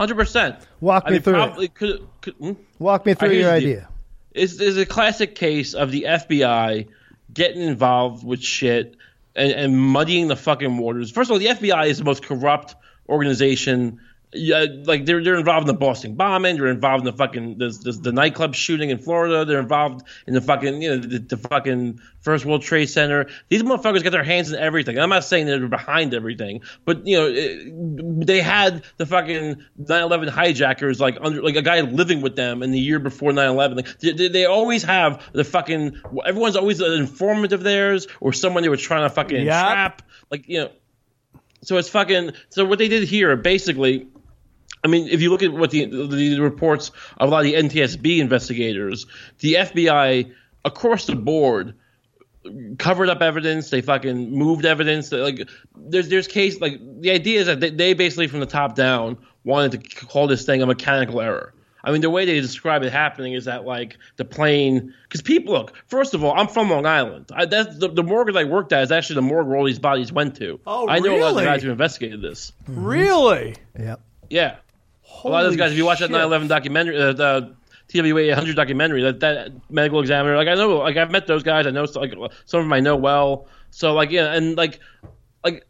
Hundred percent. Walk I me mean, through it. could. could hmm? Walk me through your idea. Is is a classic case of the FBI getting involved with shit and, and muddying the fucking waters. First of all, the FBI is the most corrupt organization. Yeah, like they're they're involved in the Boston bombing. They're involved in the fucking the, the, the nightclub shooting in Florida. They're involved in the fucking you know the, the fucking First World Trade Center. These motherfuckers got their hands in everything. I'm not saying they're behind everything, but you know it, they had the fucking 9/11 hijackers like under like a guy living with them in the year before 9/11. Like, they, they, always have the fucking everyone's always an informant of theirs or someone they were trying to fucking Yep. trap. Like you know so it's fucking. So what they did here, basically, I mean, if you look at what the the reports of a lot of the NTSB investigators, the FBI across the board covered up evidence. They fucking moved evidence. Like there's there's case like the idea is that they, they basically from the top down wanted to call this thing a mechanical error. I mean, the way they describe it happening is that like the plane, because people look. First of all, I'm from Long Island. I, that's the, the morgue that I worked at is actually the morgue where all these bodies went to. Oh, I know a lot of the guys who investigated this. Really? Yep. Yeah, a lot of those guys. If you watch that shit. 9/11 documentary, uh, the TWA 800 documentary, that that medical examiner, like I know, like I've met those guys. I know like some of them I know well. So like yeah, and like like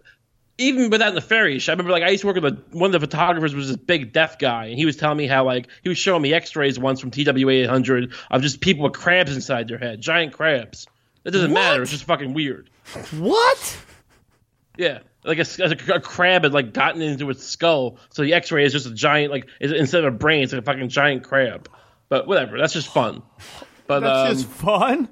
even without the nefarious, I remember like I used to work with a, one of the photographers was this big deaf guy, and he was telling me how like he was showing me X-rays once from TWA 800 of just people with crabs inside their head, giant crabs. It doesn't matter. It's just fucking weird. What? Yeah, like a, a, a crab had like gotten into its skull, so the X-ray is just a giant like is- instead of a brain, it's like a fucking giant crab. But whatever, that's just fun. But That's um, just fun.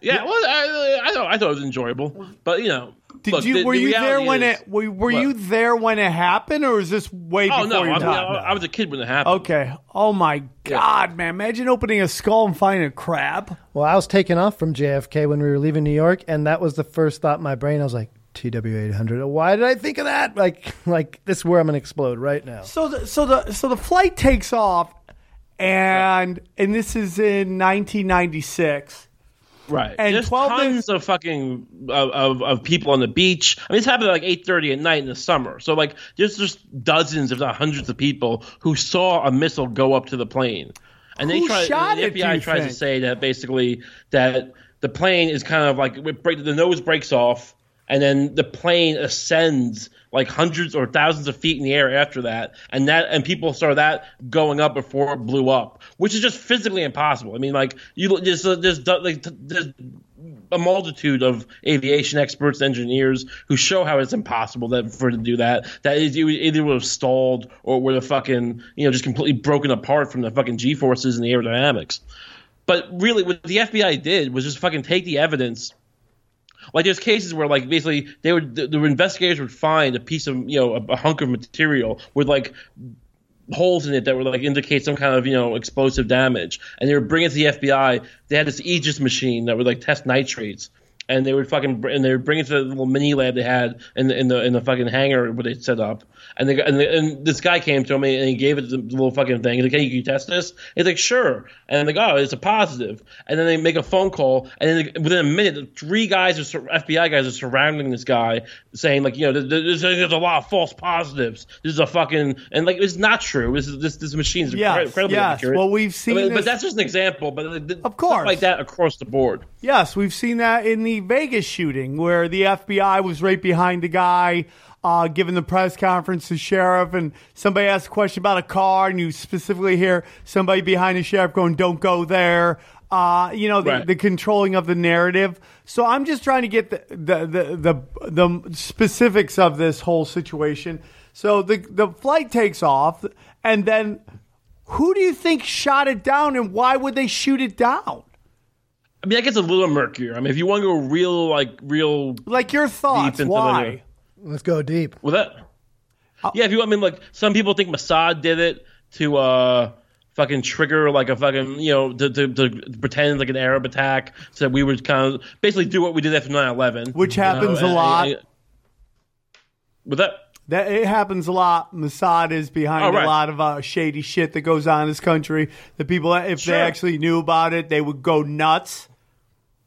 yeah, well, I, I thought I thought it was enjoyable. But you know, Did look, you the- were the you there reality when is- it were, were you there when it happened or was this way Oh before no, your I, mean, time? I, I was a kid when it happened. Okay. Oh my God, man! Imagine opening a skull and finding a crab. Well, I was taken off from JFK when we were leaving New York, and that was the first thought in my brain. I was like, TW 800. Why did I think of that? Like, like this is where I'm going to explode right now. So the so the so the flight takes off, and and this is in 1996. Right. And There's 12 tons minutes- of fucking of, of, of people on the beach. I mean, it's happened at like eight thirty at night in the summer. So like, there's just dozens, if not hundreds, of people who saw a missile go up to the plane, and they try. shot the it, do FBI you tries think? to say that basically that the plane is kind of like it break, the nose breaks off, and then the plane ascends like hundreds or thousands of feet in the air after that, and that and people saw that going up before it blew up, which is just physically impossible. I mean, like you there's uh, there's uh, like there's a multitude of aviation experts, engineers who show how it's impossible that for it to do that. That it either would have stalled or would have fucking you know just completely broken apart from the fucking g forces and the aerodynamics. But really, what the FBI did was just fucking take the evidence. Like there's cases where like basically they would the, the investigators would find a piece of you know a, a hunk of material with like holes in it that would like indicate some kind of you know explosive damage, and they would bring it to the FBI. They had this Aegis machine that would like test nitrates, and they would fucking and they would bring it to the little mini lab they had in the in the in the fucking hangar where they set up. And, they, and, the, and this guy came to me and he gave it the little fucking thing. He's like, "Hey, can you test this?" He's like, "Sure." And I'm like, "Oh, it's a positive." And then they make a phone call, and then within a minute, three guys, are, FBI guys, are surrounding this guy, saying like, "You know, there- there's, there's a lot of false positives. This is a fucking and like it's not true. This is this this machine is Yes, incredibly yes. accurate." Well, we've I seen mean, this- but that's just an example. But Of stuff course. like that across the board. Yes, we've seen that in the Vegas shooting where the FBI was right behind the guy uh, giving the press conference to sheriff, and somebody asks a question about a car, and you specifically hear somebody behind the sheriff going, "Don't go there." Uh, you know the, Right. the controlling of the narrative. So I'm just trying to get the the, the the the specifics of this whole situation. So the the flight takes off, and then who do you think shot it down, and why would they shoot it down? I mean, that gets a little murkier. I mean, if you want to go real, like real Like your thoughts? Deep into Why? The- Let's go deep. Well, that. Yeah, if you, I mean, like some people think Mossad did it to uh fucking trigger like a fucking you know to, to, to pretend like an Arab attack, so that we would kind of basically do what we did after 9-11. Which you know, happens a and- lot. and- with that, That it happens a lot. Mossad is behind Oh, right. a lot of uh, shady shit that goes on in this country. The people, if Sure. they actually knew about it, they would go nuts.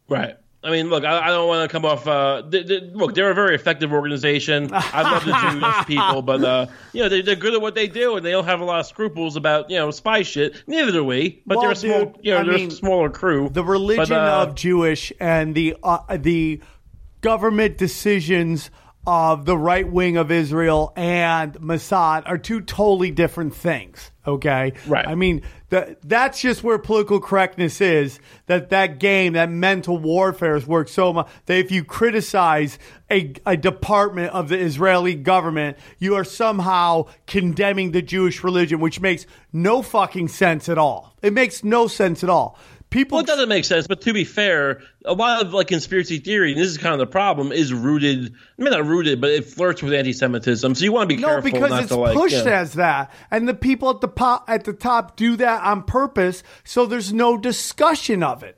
Right. I mean, look, I, I don't want to come off. Uh, th th look, they're a very effective organization. I love the Jewish people, but uh, you know they, they're good at what they do, and they don't have a lot of scruples about you know spy shit. Neither do we. But Well, they're a small, dude, you know, I they're mean, a smaller crew. the religion But, uh, of Jewish and the uh, the government decisions of the right wing of Israel and Mossad are two totally different things. Okay, Right. I mean, the, that's just where political correctness is. That that game, that mental warfare has worked so much that if you criticize a, a department of the Israeli government, you are somehow condemning the Jewish religion, which makes no fucking sense at all. It makes no sense at all. People Well, it doesn't make sense, but to be fair, a lot of like conspiracy theory, and this is kind of the problem, is rooted. I mean, not rooted, but it flirts with anti-Semitism. So you want to be No, careful because it's to like. pushed know. as that, and the people at the po- at the top do that on purpose, so there's no discussion of it.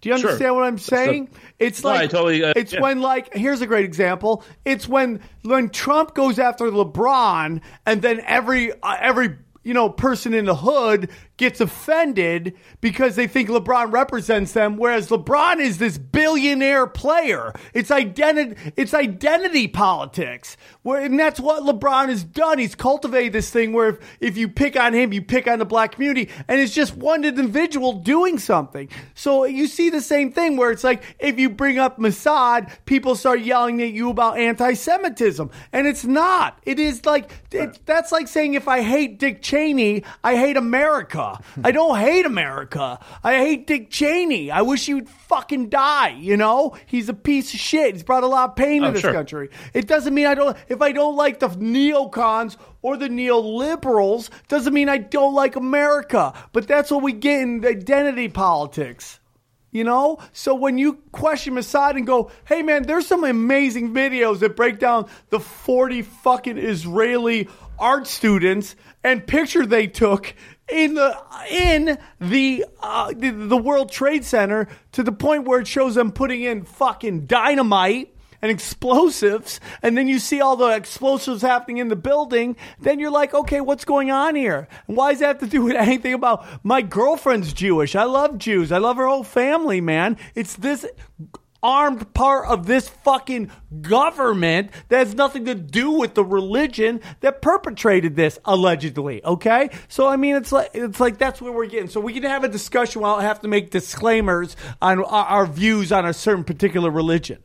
Do you Sure. understand what I'm saying? it's No, like totally, uh, it's yeah. when like here's a great example. It's when when Trump goes after LeBron, and then every uh, every you know person in the hood gets offended because they think LeBron represents them, whereas LeBron is this billionaire player. It's identity. It's identity politics. Where and that's what LeBron has done. He's cultivated this thing where if, if you pick on him, you pick on the black community, and it's just one individual doing something. So you see the same thing where it's like if you bring up Mossad, people start yelling at you about anti-Semitism, and it's not. It is like it, that's like saying if I hate Dick Cheney, I hate America. I don't hate America. I hate Dick Cheney. I wish he would fucking die. You know, he's a piece of shit. He's brought a lot of pain to Oh, this sure. country. It doesn't mean I don't. If I don't like the neocons or the neoliberals, doesn't mean I don't like America. But that's what we get in identity politics. You know? So when you question Mossad and go, hey man, there's some amazing videos that break down the 40 fucking Israeli art students and picture they took in the in the, uh, the the World Trade Center to the point where it shows them putting in fucking dynamite and explosives, and then you see all the explosives happening in the building, then you're like, okay, what's going on here? And why does that have to do with *laughs* anything about my girlfriend's Jewish? I love Jews. I love her whole family, man. It's this armed part of this fucking government that has nothing to do with the religion that perpetrated this allegedly okay so i mean it's like it's like that's where we're getting so we can have a discussion without have to make disclaimers on our, our views on a certain particular religion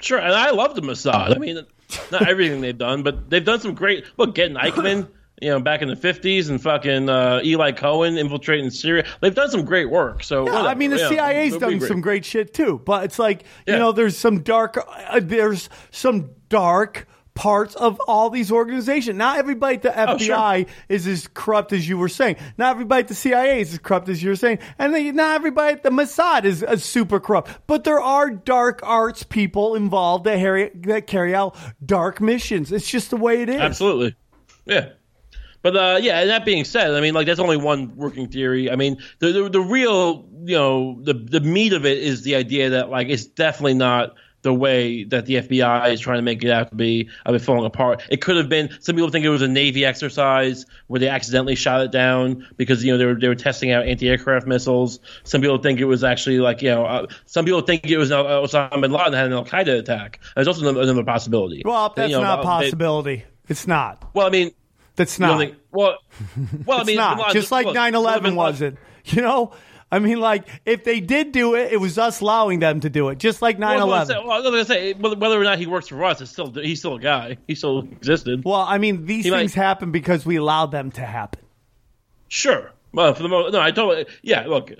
Sure, and I love the Mossad. I mean, not everything they've done, but they've done some great. Look, getting Eichmann, *laughs* you know, back in the '50s, and fucking uh, Eli Cohen infiltrating Syria. They've done some great work. So Yeah, I mean, the yeah, CIA's done some great shit too. But it's like you Yeah. know, there's some dark, uh, there's some dark parts of all these organizations. Not everybody at the Oh, sure. FBI is as corrupt as you were saying. Not everybody at the CIA is as corrupt as you were saying, and then not everybody at the Mossad is, is super corrupt. But there are dark arts people involved that carry that carry out dark missions. It's just the way it is. Absolutely. Yeah. But uh, yeah, and that being said, I mean, like that's only one working theory. I mean, the the, the real, you know, the the meat of it is the idea that like it's definitely not the way that the FBI is trying to make it out to be of it falling apart. It could have been. Some people think it was a Navy exercise where they accidentally shot it down because you know they were they were testing out anti-aircraft missiles. Some people think it was actually like you know, uh, some people think it was uh, Osama bin Laden had an Al Qaeda attack. There's also another, another possibility. Well, That, that's you know, not a uh, they- possibility. it's not. well, I mean, That's not. think- well, well, I It's mean, not. Laden- Just like look, 9/11 wasn't. You know? I mean, like, if they did do it, it was us allowing them to do it. Just like 9 Well, I was 11. gonna say- well, I was gonna say whether or not he works for us, it's still he's still a guy. He still existed. Well, I mean, these He might- things happen because we allowed them to happen. Sure. Well, for the most, no, I totally. Yeah, look,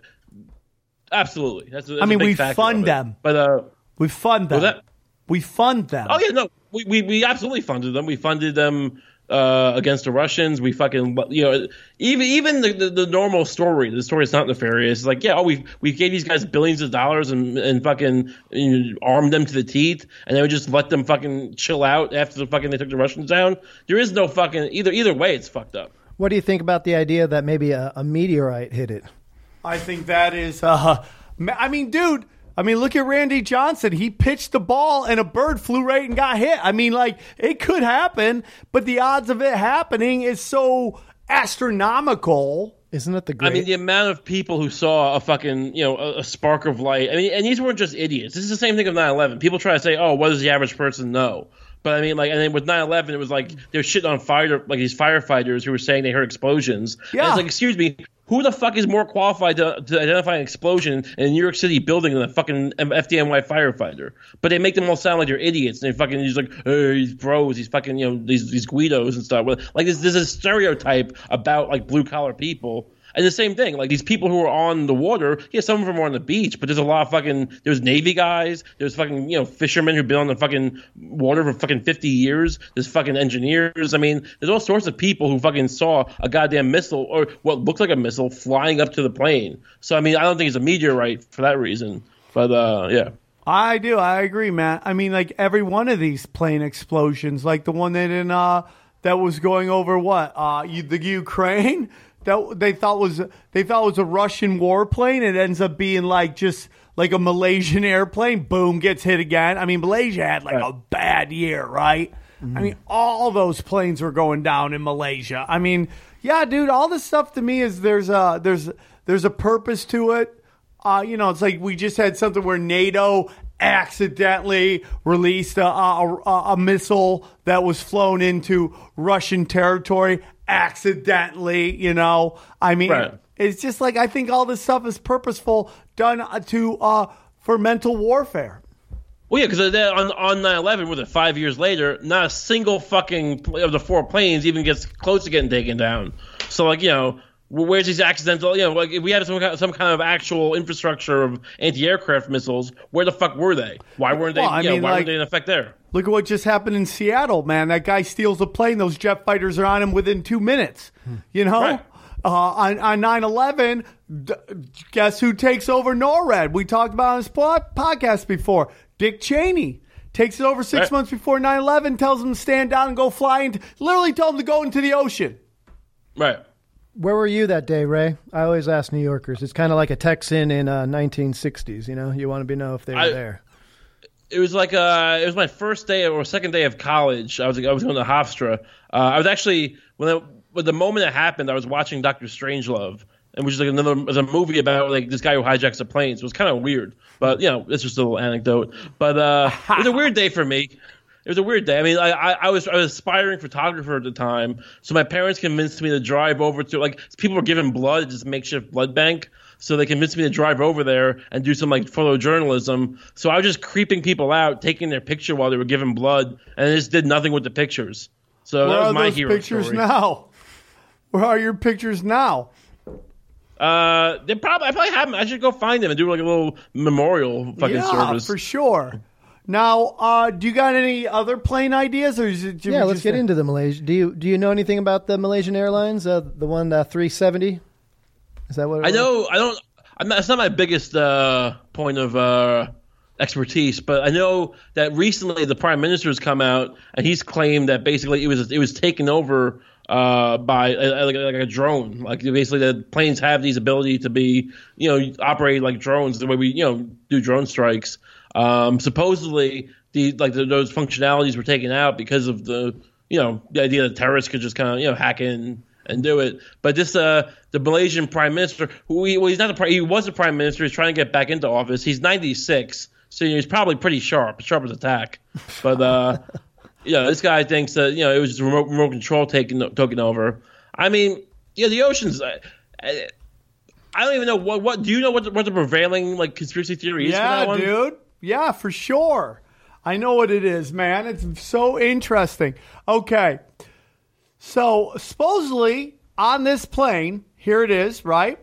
absolutely. That's, that's I mean, we fund them. but uh, We fund them. That- We fund them. oh yeah, no, we, we we absolutely funded them. We funded them. Uh, against the Russians, we fucking you know even even the, the, the normal story, the story is not nefarious. It's like yeah, oh we we gave these guys billions of dollars and and fucking you know, armed them to the teeth, and then we just let them fucking chill out after the fucking they took the Russians down. There is no fucking either either way. It's fucked up. What do you think about the idea that maybe a, a meteorite hit it? I think that is. Uh, I mean, dude. I mean, look at Randy Johnson. He pitched the ball and a bird flew right and got hit. I mean, like it could happen, but the odds of it happening is so astronomical Isn't it the I mean, the amount of people who saw a fucking, you know, a, a spark of light. I mean, and these weren't just idiots. This is the same thing of 9/11. People try to say, "Oh, what does the average person know?" But I mean, like, and then with 9/11, it was like they're shitting on fire, like these firefighters who were saying they heard explosions. And Yeah. it's like, excuse me, who the fuck is more qualified to, to identify an explosion in a New York City building than a fucking FDNY firefighter? But they make them all sound like they're idiots, and they fucking he's like, hey, he's bros, he's fucking, you know, these these Guidos and stuff. Like, there's, there's a stereotype about like blue collar people. And the same thing, like these people who are on the water, yeah, some of them are on the beach, but there's a lot of fucking there's Navy guys, there's fucking, you know, fishermen who've been on the fucking water for fucking fifty years, there's fucking engineers. I mean, there's all sorts of people who fucking saw a goddamn missile or what looks like a missile flying up to the plane. So I mean, I don't think it's a meteorite for that reason. But uh yeah. I do. I agree, Matt. I mean, like every one of these plane explosions, like the one that in uh that was going over what uh you, the Ukraine that they thought was they thought was a Russian warplane. It ends up being like just like a Malaysian *laughs* airplane. Boom, gets hit again. I mean, Malaysia had like a bad year, right? I mean, all those planes were going down in Malaysia. I mean, yeah, dude, all this stuff to me is there's a there's there's a purpose to it. Uh, you know, it's like we just had something where NATO accidentally released a, a, a missile that was flown into Russian territory accidentally. You know, I mean, Right. it's just like I think all this stuff is purposeful, done uh, to uh, for mental warfare. Well, yeah, because on on 9/11, with it five years later, not a single fucking of the four planes even gets close to getting taken down. So, like, you know, where's these accidental? You know, like if we had some kind some kind of actual infrastructure of anti-aircraft missiles, where the fuck were they? Why weren't they? Well, I you know, mean, why like- weren't they in effect there? Look at what just happened in Seattle, man. That guy steals a plane. Those jet fighters are on him within two minutes. You know? Right. Uh, on, on 9-11, d- guess who takes over NORAD? We talked about on this pod- podcast before. Dick Cheney. Takes it over six Right. months before 9-11, tells him to stand down and go fly into, literally told him to go into the ocean. Right. Where were you that day, Ray? I always ask New Yorkers. It's kind of like a Texan in uh, 1960s. You know, you want to be know if they were I- there. it was like uh, it was my first day or second day of college. I was I was going to Hofstra. Uh, I was actually when I, when the moment it happened, I was watching Doctor Strangelove, and which is like another is a movie about like this guy who hijacks a plane. So it was kind of weird, but you know it's just a little anecdote. But uh, it was a weird day for me. It was a weird day. I mean, I, I, I was I was aspiring photographer at the time, so my parents convinced me to drive over to like people were giving blood, at this makeshift blood bank. So they convinced me to drive over there and do some like photojournalism. So I was just creeping people out, taking their picture while they were giving blood, and I just did nothing with the pictures. So Where that was are my those hero pictures story. now? Where are your pictures now? Uh, they probably I probably have them. I should go find them and do like a little memorial fucking yeah, service. for sure. Now, uh, do you got any other plane ideas, or is it? Yeah, let's get a- into the Malaysia. Do you do you know anything about the Malaysian Airlines? Uh, the one uh, 370. Is that what? It I was? know I don't. I'm not, it's not my biggest uh, point of uh, expertise, but I know that recently the prime minister has come out and he's claimed that basically it was it was taken over uh, by uh, like, like a drone. Like basically, the planes have these ability to be you know operate like drones the way we you know do drone strikes. Um, supposedly, the like the, those functionalities were taken out because of the you know the idea that terrorists could just kind of you know hack in and do it. But this, uh, the Malaysian prime minister, who he, well, he's not the he was the prime minister. He's trying to get back into office. He's 96, so he's probably pretty sharp, sharp as a tack. But uh, yeah, this guy thinks that you know it was just remote, remote control taking taking over. I mean, yeah, the oceans. I, I, I don't even know what what do you know what the, what the prevailing like conspiracy theory is for Yeah, that one? dude. Yeah, for sure. I know what it is, man. It's so interesting. Okay. So, supposedly on this plane, here it is, right?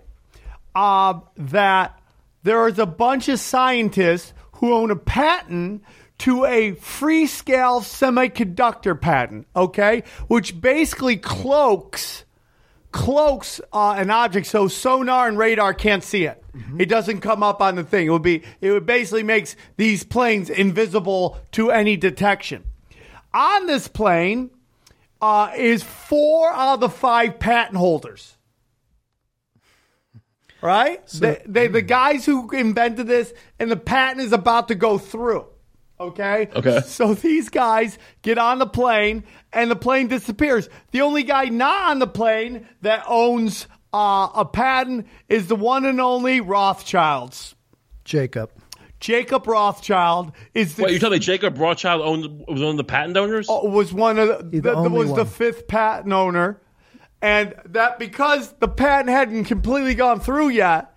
Uh, that there is a bunch of scientists who own a patent to a free scale semiconductor patent, okay? Which basically cloaks cloaks uh, an object so sonar and radar can't see it. It doesn't come up on the thing. It would be it would basically makes these planes invisible to any detection. On this plane uh, is four out of the five patent holders. Right? they, they, the guys who invented this, and the patent is about to go through. Okay? Okay. *laughs* So these guys get on the plane, and the plane disappears. The only guy not on the plane that owns uh, a patent is the one and only Rothschilds. Jacob. Jacob Rothschild is the What you telling me? Jacob Rothschild owned was one of the patent owners? uh, was one of the, He's the the- only was the fifth patent owner, and that because the patent hadn't completely gone through yet,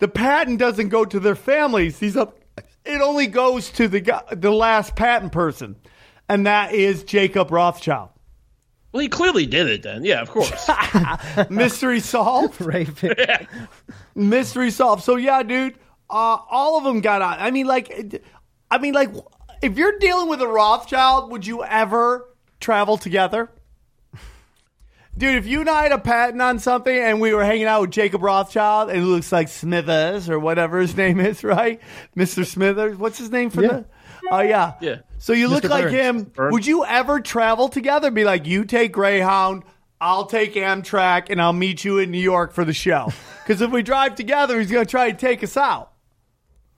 the patent doesn't go to their families. These are, it only goes to the guy- the last patent person, and that is Jacob Rothschild. Well, he clearly did it then. Yeah, of course. *laughs* *laughs* Mystery solved. *laughs* Raven. Mystery solved. So yeah, dude, uh, all of them got out. I mean, like, I mean, like, if you're dealing with a Rothschild, would you ever travel together? Dude, if you and I had a patent on something and we were hanging out with Jacob Rothschild and it looks like Smithers or whatever his *laughs* name is, right? Mr. Smithers. What's his name for Yeah. the? Oh, yeah. Yeah. So you look Mr. like him. Burns. Would you ever travel together? Be like, you take Greyhound, I'll take Amtrak, and I'll meet you in New York for the show. *laughs* Because if we drive together, he's going to try to take us out.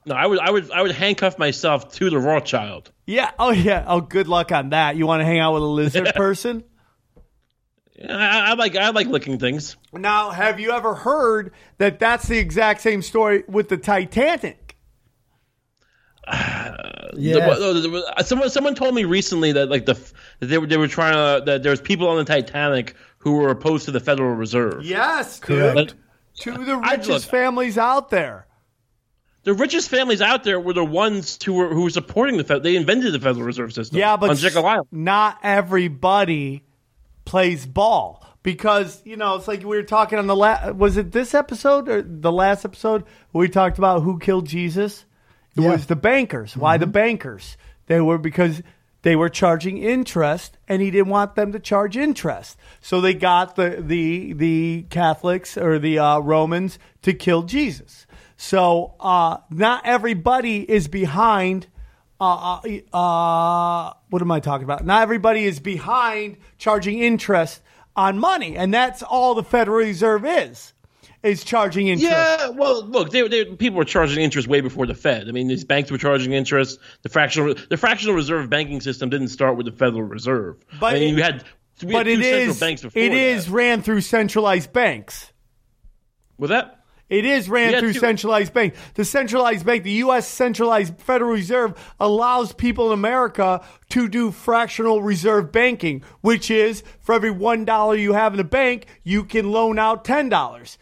no, I would, I would, I would handcuff myself to the Rothschild. Yeah. Oh, yeah. Oh, good luck on that. You want to hang out with a lizard *laughs* person? I, I I like, I like licking things. Now, have you ever heard that that's the exact same story with the Titanic? The- *sighs* Yes. the- the- uh, someone, someone told me recently that like the that they were they were trying to that there was people on the Titanic who were opposed to the Federal Reserve. Yes, dude. Correct. To the richest look- families out there. The richest families out there were the ones who were who were supporting the Fed. They invented the Federal Reserve System. Yeah, but on Jekyll Island. not everybody plays ball because you know it's like we were talking on the last. Was it this episode or the last episode we talked about who killed Jesus? It Yeah. was the bankers. Why the bankers? They were because they were charging interest, and he didn't want them to charge interest. So they got the the the Catholics or the uh, Romans to kill Jesus. So uh, not everybody is behind uh, uh, uh, what am I talking about? Not everybody is behind charging interest on money, and that's all the Federal Reserve is is charging interest. Yeah, well, look, they, they, people were charging interest way before the Fed. I mean, these banks were charging interest. The fractional the fractional reserve banking system didn't start with the Federal Reserve. But I mean, it- we had we but had it central is banks before it that. is ran through centralized banks. with that. It is ran through two- centralized bank. The centralized bank, the U.S. centralized Federal Reserve, allows people in America to do fractional reserve banking, which is for every one dollar you have in the bank, you can loan out ten dollars.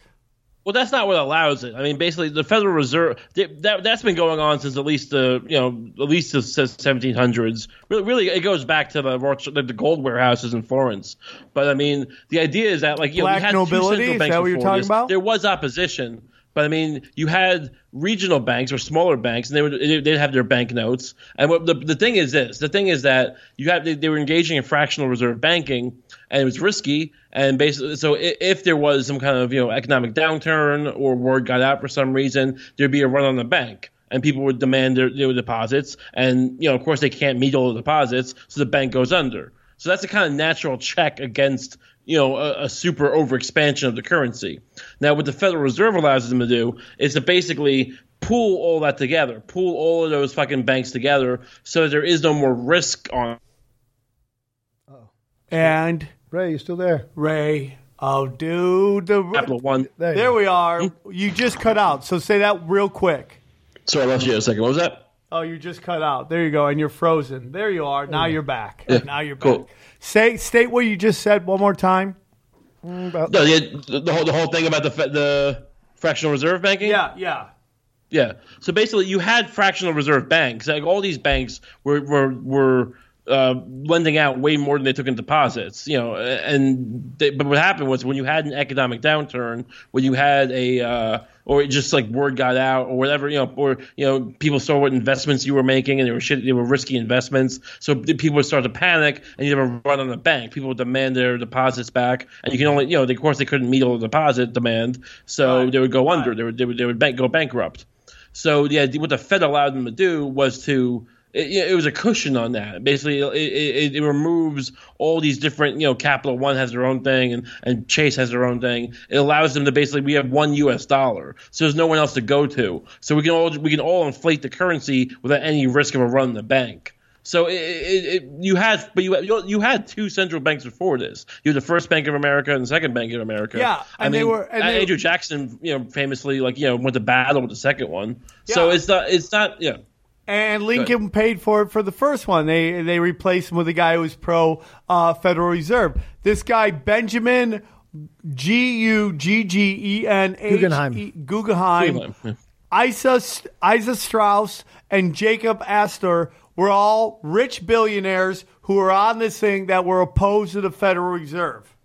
Well, that's not what allows it. I mean, basically, the Federal Reserve that that's been going on since at least the you know at least the 1700s. Really, really, it goes back to the the gold warehouses in Florence. But I mean, the idea is that like you know, we had nobility? two central Is banks that what you're before talking this. about? There was opposition. But I mean, you had regional banks or smaller banks, and they would they'd have their bank notes. And what the the thing is this: the thing is that you have they, they were engaging in fractional reserve banking, and it was risky. And basically, so if, if there was some kind of you know economic downturn or word got out for some reason, there'd be a run on the bank, and people would demand their, their deposits. And you know, of course, they can't meet all the deposits, so the bank goes under. So that's a kind of natural check against you know a, a super overexpansion of the currency. Now, what the Federal Reserve allows them to do is to basically pool all that together, pool all of those fucking banks together, so there is no more risk on. Oh, And Ray, you still there? Ray, oh, dude, the Capital One. There, There we are. Hmm? You just cut out. So say that real quick. Sorry, I lost you a second. What was that? Oh, you just cut out. There you go, and you're frozen. There you are. Now you're back. Now you're back. cool. Say state what you just said one more time. About- No, the, the whole the whole thing about the the fractional reserve banking. Yeah, yeah. Yeah. So basically, you had fractional reserve banks. Like all these banks were were were uh, lending out way more than they took in deposits. You know, and they, but what happened was when you had an economic downturn, when you had a uh, or it just like word got out or whatever, you know, or you know, people saw what investments you were making and they were shit, they were risky investments. So people would start to panic and you have a run on the bank. People would demand their deposits back, and you can only, you know, they, of course they couldn't meet all the deposit demand, so Right. they would go under. They would they would they would bank, go bankrupt. So the idea, what the Fed allowed them to do was to it, it was a cushion on that. Basically, it, it, it removes all these different, you know, Capital One has their own thing and, and Chase has their own thing. It allows them to basically we have one U.S. dollar, so there's no one else to go to. So we can all we can all inflate the currency without any risk of a run in the bank. So it, it, it, you had, but you you had two central banks before this. You had the first Bank of America and the second Bank of America. Yeah, I and they were- and uh, they- Andrew Jackson, you know, famously like you know went to battle with the second one. So it's not it's not yeah. And Lincoln paid for it for the first one. They they replaced him with a guy who was pro uh, Federal Reserve. This guy Benjamin G U G G E N H Guggenheim. Guggenheim. Guggenheim, yeah. Isa Isa Straus and Jacob Astor were all rich billionaires who were on this thing that were opposed to the Federal Reserve.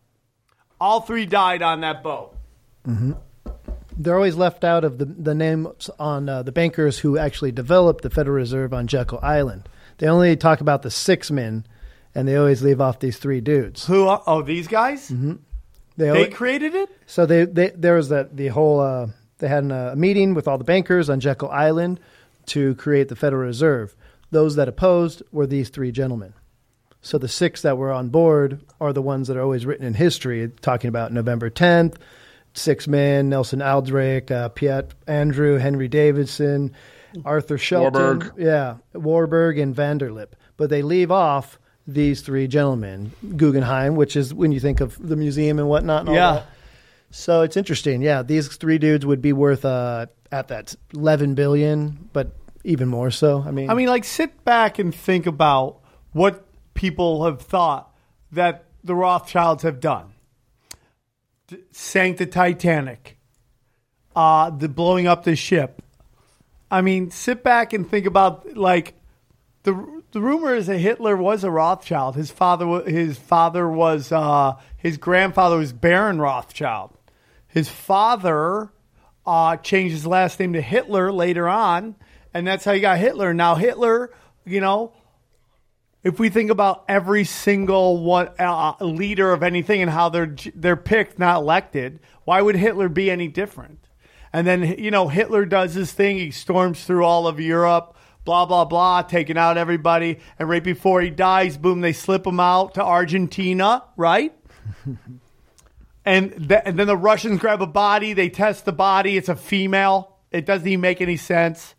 All three died on that boat. They're always left out of the, the names on uh, the bankers who actually developed the Federal Reserve on Jekyll Island. They only talk about the six men, and they always leave off these three dudes. Who? are- Oh, these guys? They They always, created it. so they, they there was that the whole uh, they had a meeting with all the bankers on Jekyll Island to create the Federal Reserve. Those that opposed were these three gentlemen. So the six that were on board are the ones that are always written in history, talking about November 10th, six men, Nelson Aldrich, uh, Piatt Andrew, Henry Davidson, Arthur Shelton, Warburg. yeah, Warburg and Vanderlip. But they leave off these three gentlemen, Guggenheim, which is when you think of the museum and whatnot. And all Yeah. that. So it's interesting. Yeah, these three dudes would be worth uh, at that 11 billion, but even more so. I mean, I mean, like, sit back and think about what people have thought that the Rothschilds have done. Sank the Titanic, uh, the blowing up the ship. I mean, sit back and think about like the the rumor is that Hitler was a Rothschild. His father his father was uh, his grandfather was Baron Rothschild. His father uh, changed his last name to Hitler later on, and that's how you got Hitler. Now Hitler, you know, if we think about every single one uh, leader of anything and how they're they're picked, not elected, why would Hitler be any different? And then you know Hitler does his thing. He storms through all of Europe, blah blah blah, taking out everybody. And right before he dies, boom, they slip him out to Argentina, right? *laughs* and, th- and then the Russians grab a body. They test the body. It's a female. It doesn't even make any sense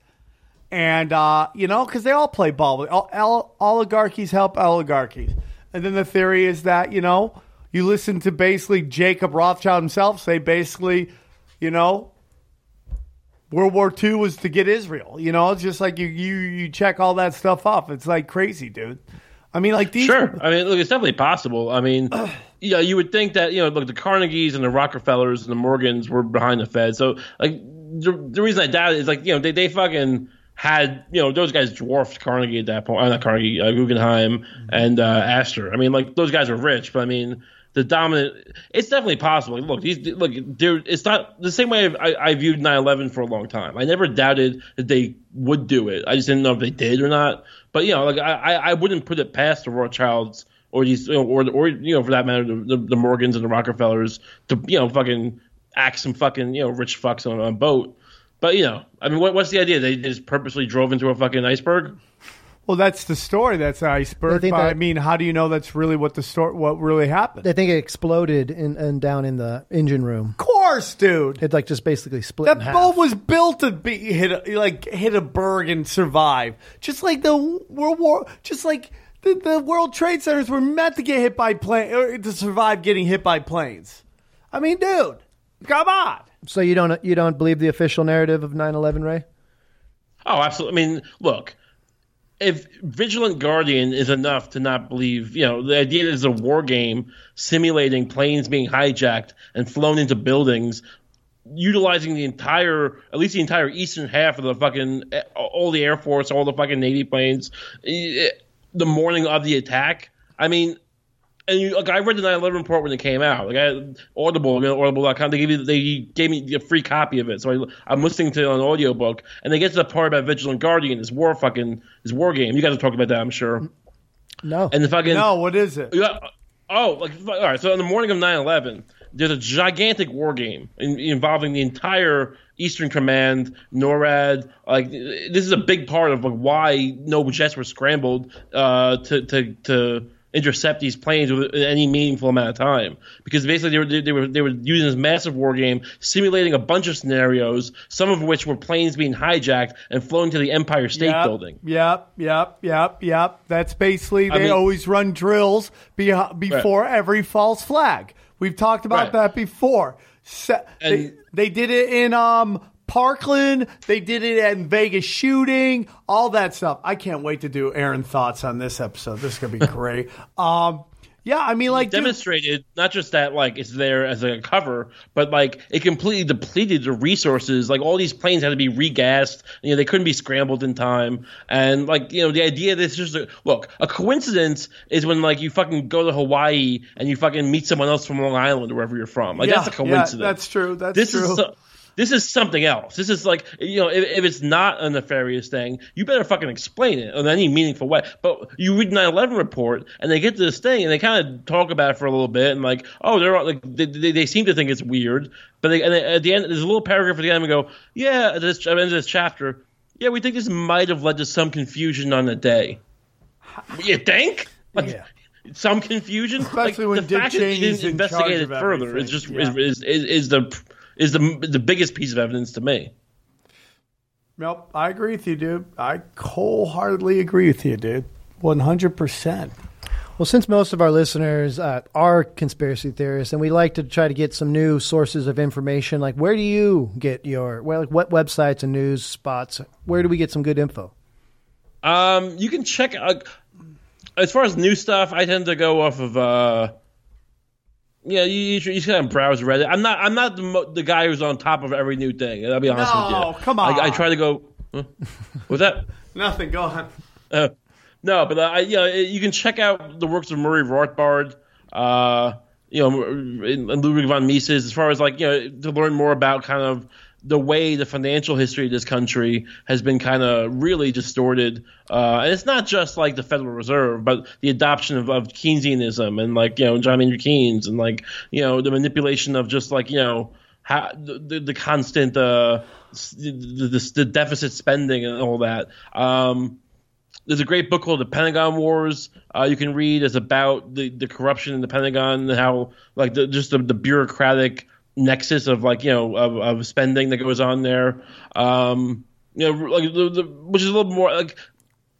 and uh, you know, because they all play ball. All, all, oligarchies help oligarchies, and then the theory is that you know, you listen to basically Jacob Rothschild himself say basically, you know, World War II was to get Israel. You know, it's just like you you you check all that stuff off. It's like crazy, dude. I mean, like these. Sure. I mean, look, it's definitely possible. I mean, *clears throat* yeah, you would think that you know, look, the Carnegies and the Rockefellers and the Morgans were behind the Fed. So, like, the, the reason I doubt it is like you know they they fucking had you know those guys dwarfed Carnegie at that point. Uh, not Carnegie, uh, Guggenheim and uh, Astor. I mean, like those guys are rich, but I mean. The dominant, it's definitely possible. Look, these look, there. It's not the same way I, I viewed 9/11 for a long time. I never doubted that they would do it. I just didn't know if they did or not. But you know, like I, I wouldn't put it past the Rothschilds or these, you know, or or you know, for that matter, the, the, the Morgans and the Rockefellers to you know fucking act some fucking you know rich fucks on a boat. But you know, I mean, what, what's the idea? They just purposely drove into a fucking iceberg. Well, that's the story. That's an I iceberg. think But I mean, how do you know that's really what the story? What really happened? I think it exploded in, and down in the engine room. of course, dude. It like just basically split That in half. boat was built to be hit a, like hit a berg and survive, just like the World War, just like the, the World Trade Centers were meant to get hit by plane or to survive getting hit by planes. I mean, dude, come on. So you don't you don't believe the official narrative of 9/11, Ray? Oh, absolutely. I mean, look, if Vigilant Guardian is enough to not believe, you know, the idea is a war game simulating planes being hijacked and flown into buildings, utilizing the entire, at least the entire eastern half of the fucking, all the Air Force, all the fucking Navy planes, eh, the morning of the attack. I mean, and you, like I read the 9/11 report when it came out. Like I Audible, you know, Audible.com. They gave me they gave me a free copy of it, so I, I'm listening to it on audiobook. And they get to the part about Vigilant Guardian, this war fucking this war game. You guys are talking about that, I'm sure. No. And the fucking No, what is it? yeah, oh, like all right. So on the morning of 9/11, there's a gigantic war game in, involving the entire Eastern Command, NORAD. Like this is a big part of like why no jets were scrambled uh, to to to intercept these planes with any meaningful amount of time because basically they were they were they were using this massive war game simulating a bunch of scenarios some of which were planes being hijacked and flown to the Empire State Yep, Building Yep, yep, yep, yep. That's basically I they mean- always run drills be, before every false flag. We've talked about Right. that before. Se- they, they did it in um Parkland. They did it in Vegas shooting. All that stuff. I can't wait to do Aaron thoughts on this episode. This is gonna be *laughs* great. um, yeah, I mean, like, dude, demonstrated not just that like it's there as a cover, but like it completely depleted the resources. Like all these planes had to be regassed. You know they couldn't be scrambled in time. And like you know the idea this is just a, look a coincidence is when like you fucking go to Hawaii and you fucking meet someone else from Long Island or wherever you're from. Like yeah, that's a coincidence. Yeah, that's true. That's this true. is this is something else. This is like you know, if, if it's not a nefarious thing, you better fucking explain it in any meaningful way. But you read 9/11 report, and they get to this thing, and they kind of talk about it for a little bit, and like, oh, they're all, like they, they, they seem to think it's weird, but they, and at the end, there's a little paragraph at the end, and go, yeah, at this at the end of this chapter, yeah, we think this might have led to some confusion on the day. You think? Like, Yeah. Some confusion, Especially like, when the Dick fact that they didn't investigate it further is just Yeah. is, is, is, is the is the the biggest piece of evidence to me. Nope, I agree with you, dude. I wholeheartedly agree with you, dude. One hundred percent. Well, since most of our listeners uh, are conspiracy theorists, and we like to try to get some new sources of information, like where do you get your well, like what websites and news spots? Where do we get some good info? Um, you can check uh, as far as new stuff. I tend to go off of uh, yeah, you you, should- you should kind of browse Reddit. I'm not I'm not the, mo- the guy who's on top of every new thing. I'll be honest with you. No, come on. I, I try to go. Huh? What's that? *laughs* Nothing. Go on. Uh, no, but uh, I, you know, you can check out the works of Murray Rothbard, uh, you know, and Ludwig von Mises, as far as like you know, to learn more about kind of the way the financial history of this country has been kind of really distorted. Uh, and it's not just like the Federal Reserve, but the adoption of, of Keynesianism and like you know John Maynard Keynes and like you know the manipulation of just like you know how the, the, constant uh, the, the, the deficit spending and all that. Um, there's a great book called The Pentagon Wars. Uh, you can read. It's about the, the corruption in the Pentagon and how like the, just the, the bureaucratic nexus of like you know of, of spending that goes on there. Um, you know, like the, the, which is a little more like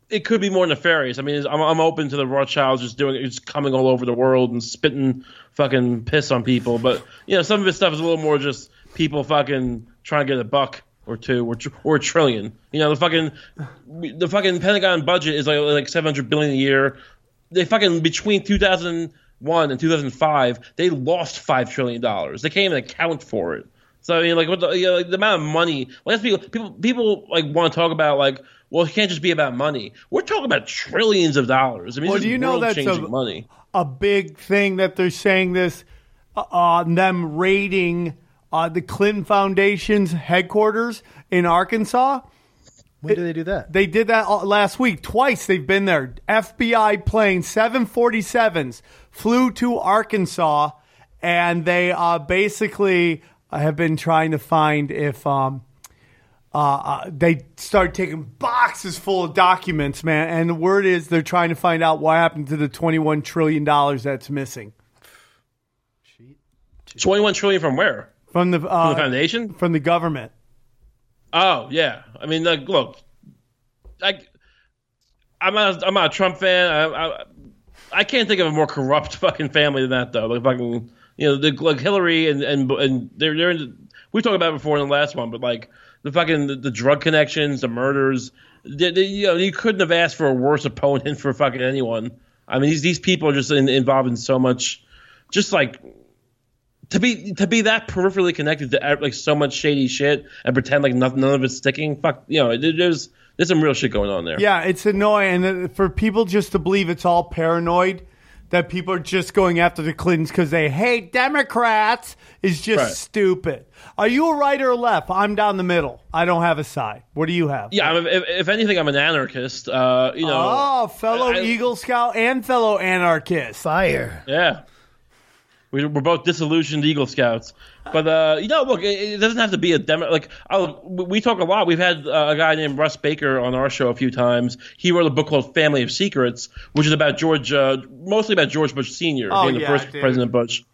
it could be more nefarious. I mean, I'm, I'm open to the Rothschilds just doing just coming all over the world and spitting fucking piss on people. But you know, some of this stuff is a little more just people fucking trying to get a buck or two or tr- or a trillion. You know, the fucking the fucking Pentagon budget is like like 700 billion a year. They fucking between 2001 in 2005, they lost five trillion dollars. They can't even account for it. So I mean, like what the, you know, like the amount of money. Like that's people people people like want to talk about like. Well, it can't just be about money. We're talking about trillions of dollars. I mean, Well, do you know that's a- money. a big thing that they're saying this uh, on them raiding uh, the Clinton Foundation's headquarters in Arkansas. When do they do that? They did that last week. Twice they've been there. FBI plane 747s flew to Arkansas, and they uh, basically have been trying to find if um, uh, uh, they started taking boxes full of documents, man. And the word is they're trying to find out what happened to the 21 trillion dollars that's missing 21 trillion from where? from the, From uh, the foundation? from the government. Oh yeah, I mean, like, look, like, I'm not, I'm not a Trump fan. I, I, I can't think of a more corrupt *laughs* fucking family than that, though. Like fucking, you know, the, like Hillary and and and they're they're in. The, we talked about it before in the last one, but like the fucking the, the drug connections, the murders. They, they, you know, you couldn't have asked for a worse opponent *laughs* for fucking anyone. I mean, these these people are just in, involved in so much, just like to be to be that peripherally connected to like so much shady shit and pretend like nothing, none of it's sticking. Fuck, you know, there- there's there's some real shit going on there. Yeah, it's annoying. And uh, for people just to believe it's all paranoid, that people are just going after the Clintons because they hate Democrats is just Right. stupid. Are you a right or a left? I'm down the middle. I don't have a side. What do you have? Yeah, I'm, if, if anything, I'm an anarchist. Uh, you know. Oh, fellow I- Eagle Scout and fellow anarchist. Fire. Yeah. We, we're both disillusioned Eagle Scouts. But uh, you know, look, it, it doesn't have to be a demo. Like I'll, we talk a lot. We've had uh, a guy named Russ Baker on our show a few times. He wrote a book called Family of Secrets, which is about George, uh, mostly about George Bush Senior, Oh, being the yeah, first dude. President Bush.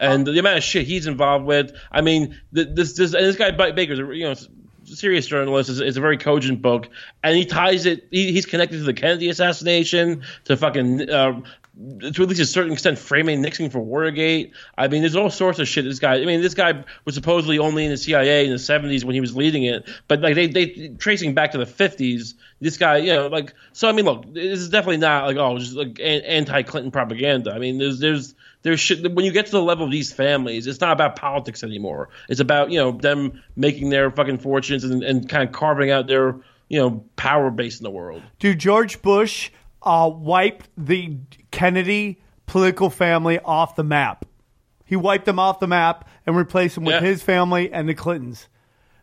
And the amount of shit he's involved with. I mean, this this and this guy Ba- Baker's you know serious journalist. It's, it's a very cogent book, and he ties it. He, he's connected to the Kennedy assassination, to fucking. Uh, to at least a certain extent, framing Nixon for Watergate. I mean, there's all sorts of shit. This guy. I mean, this guy was supposedly only in the CIA in the 70s when he was leading it, but like they, they tracing back to the 50s. This guy, you know, like so. I mean, look, this is definitely not like oh, just like an- anti-Clinton propaganda. I mean, there's there's there's shit when you get to the level of these families, it's not about politics anymore. It's about you know them making their fucking fortunes and, and kind of carving out their you know power base in the world. Dude, George Bush uh, wiped the Kennedy political family off the map. He wiped them off the map and replaced them with Yeah. his family and the Clintons.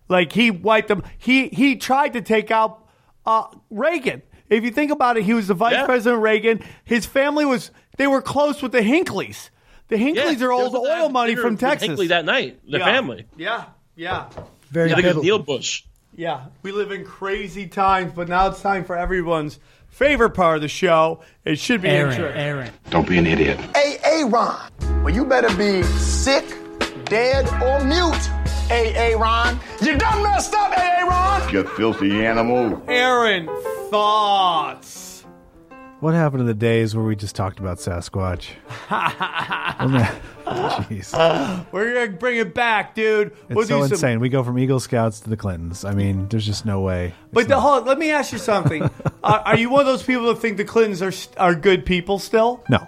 Like he wiped them. He he tried to take out uh, Reagan. If you think about it, he was the vice Yeah. president Reagan. His family was they were close with the Hinckleys. The Hinckleys are old there was a- oil money from Texas. Hinckley that night, the Yeah. family. Yeah, yeah. Very I think it was biblical. Neil Bush. Yeah, we live in crazy times, but now it's time for everyone's favorite part of the show. It should be Aaron, intro. Aaron. Don't be an idiot. Hey, Aaron. Well, you better be sick, dead, or mute. Hey, Aaron. You done messed up, hey, Aaron. You filthy animal. Aaron, thoughts. What happened to the days where we just talked about Sasquatch? *laughs* Jeez. We're gonna bring it back, dude. It's we'll so do some. insane. We go from Eagle Scouts to the Clintons. I mean, there's just no way. But the whole, let me ask you something. are, *laughs* uh, are you one of those people that think the Clintons are are good people still? no,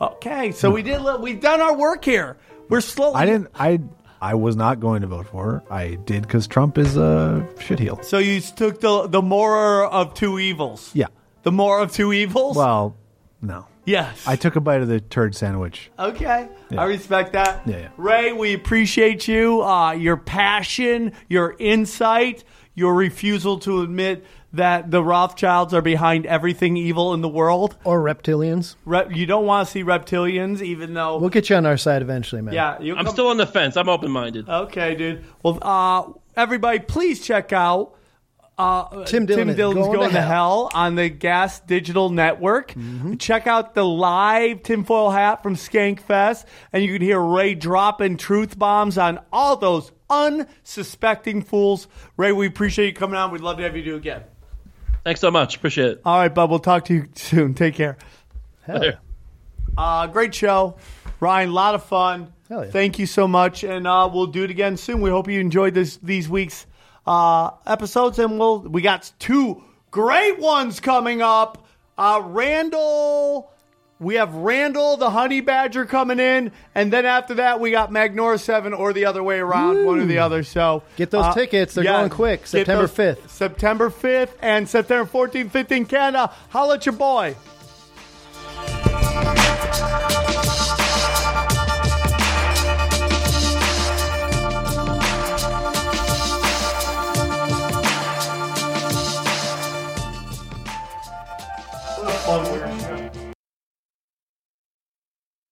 Okay, so we did. We've done our work here. We're slowly. I didn't. I I was not going to vote for her. I did because Trump is a shitheel. So you took the the more of two evils. Yeah. The more of two evils. Well, no. yes. I took a bite of the turd sandwich. Okay, Yeah. I respect that. Yeah, yeah. Ray, we appreciate you, uh, your passion, your insight, your refusal to admit that the Rothschilds are behind everything evil in the world. Or reptilians. Rep- you don't want to see reptilians, even though. We'll get you on our side eventually, man. yeah, you I'm come- still on the fence. I'm open minded. Okay, dude. Well, uh, everybody, please check out uh, Tim Dillon Tim is Dillon's Going Going, to to Hell. Hell on the Gas Digital Network. Mm-hmm. Check out the live tinfoil hat from Skankfest, and you can hear Ray dropping truth bombs on all those unsuspecting fools. Ray, we appreciate you coming on. We'd love to have you do it again. Thanks so much. Appreciate it. All right, bub. We'll talk to you soon. Take care. Hell yeah. Uh, great show, Ryan. A lot of fun. Hell yeah. Thank you so much, and uh, we'll do it again soon. We hope you enjoyed this these weeks uh, episodes, and we'll we got two great ones coming up. Uh, Randall, we have Randall the Honey Badger coming in, and then after that we got Magnora Seven or the other way around, one or the other. So Get those uh, tickets. They're going quick. September 5th. September fifth, and September 14th, 15th, Canada. Holla at your boy.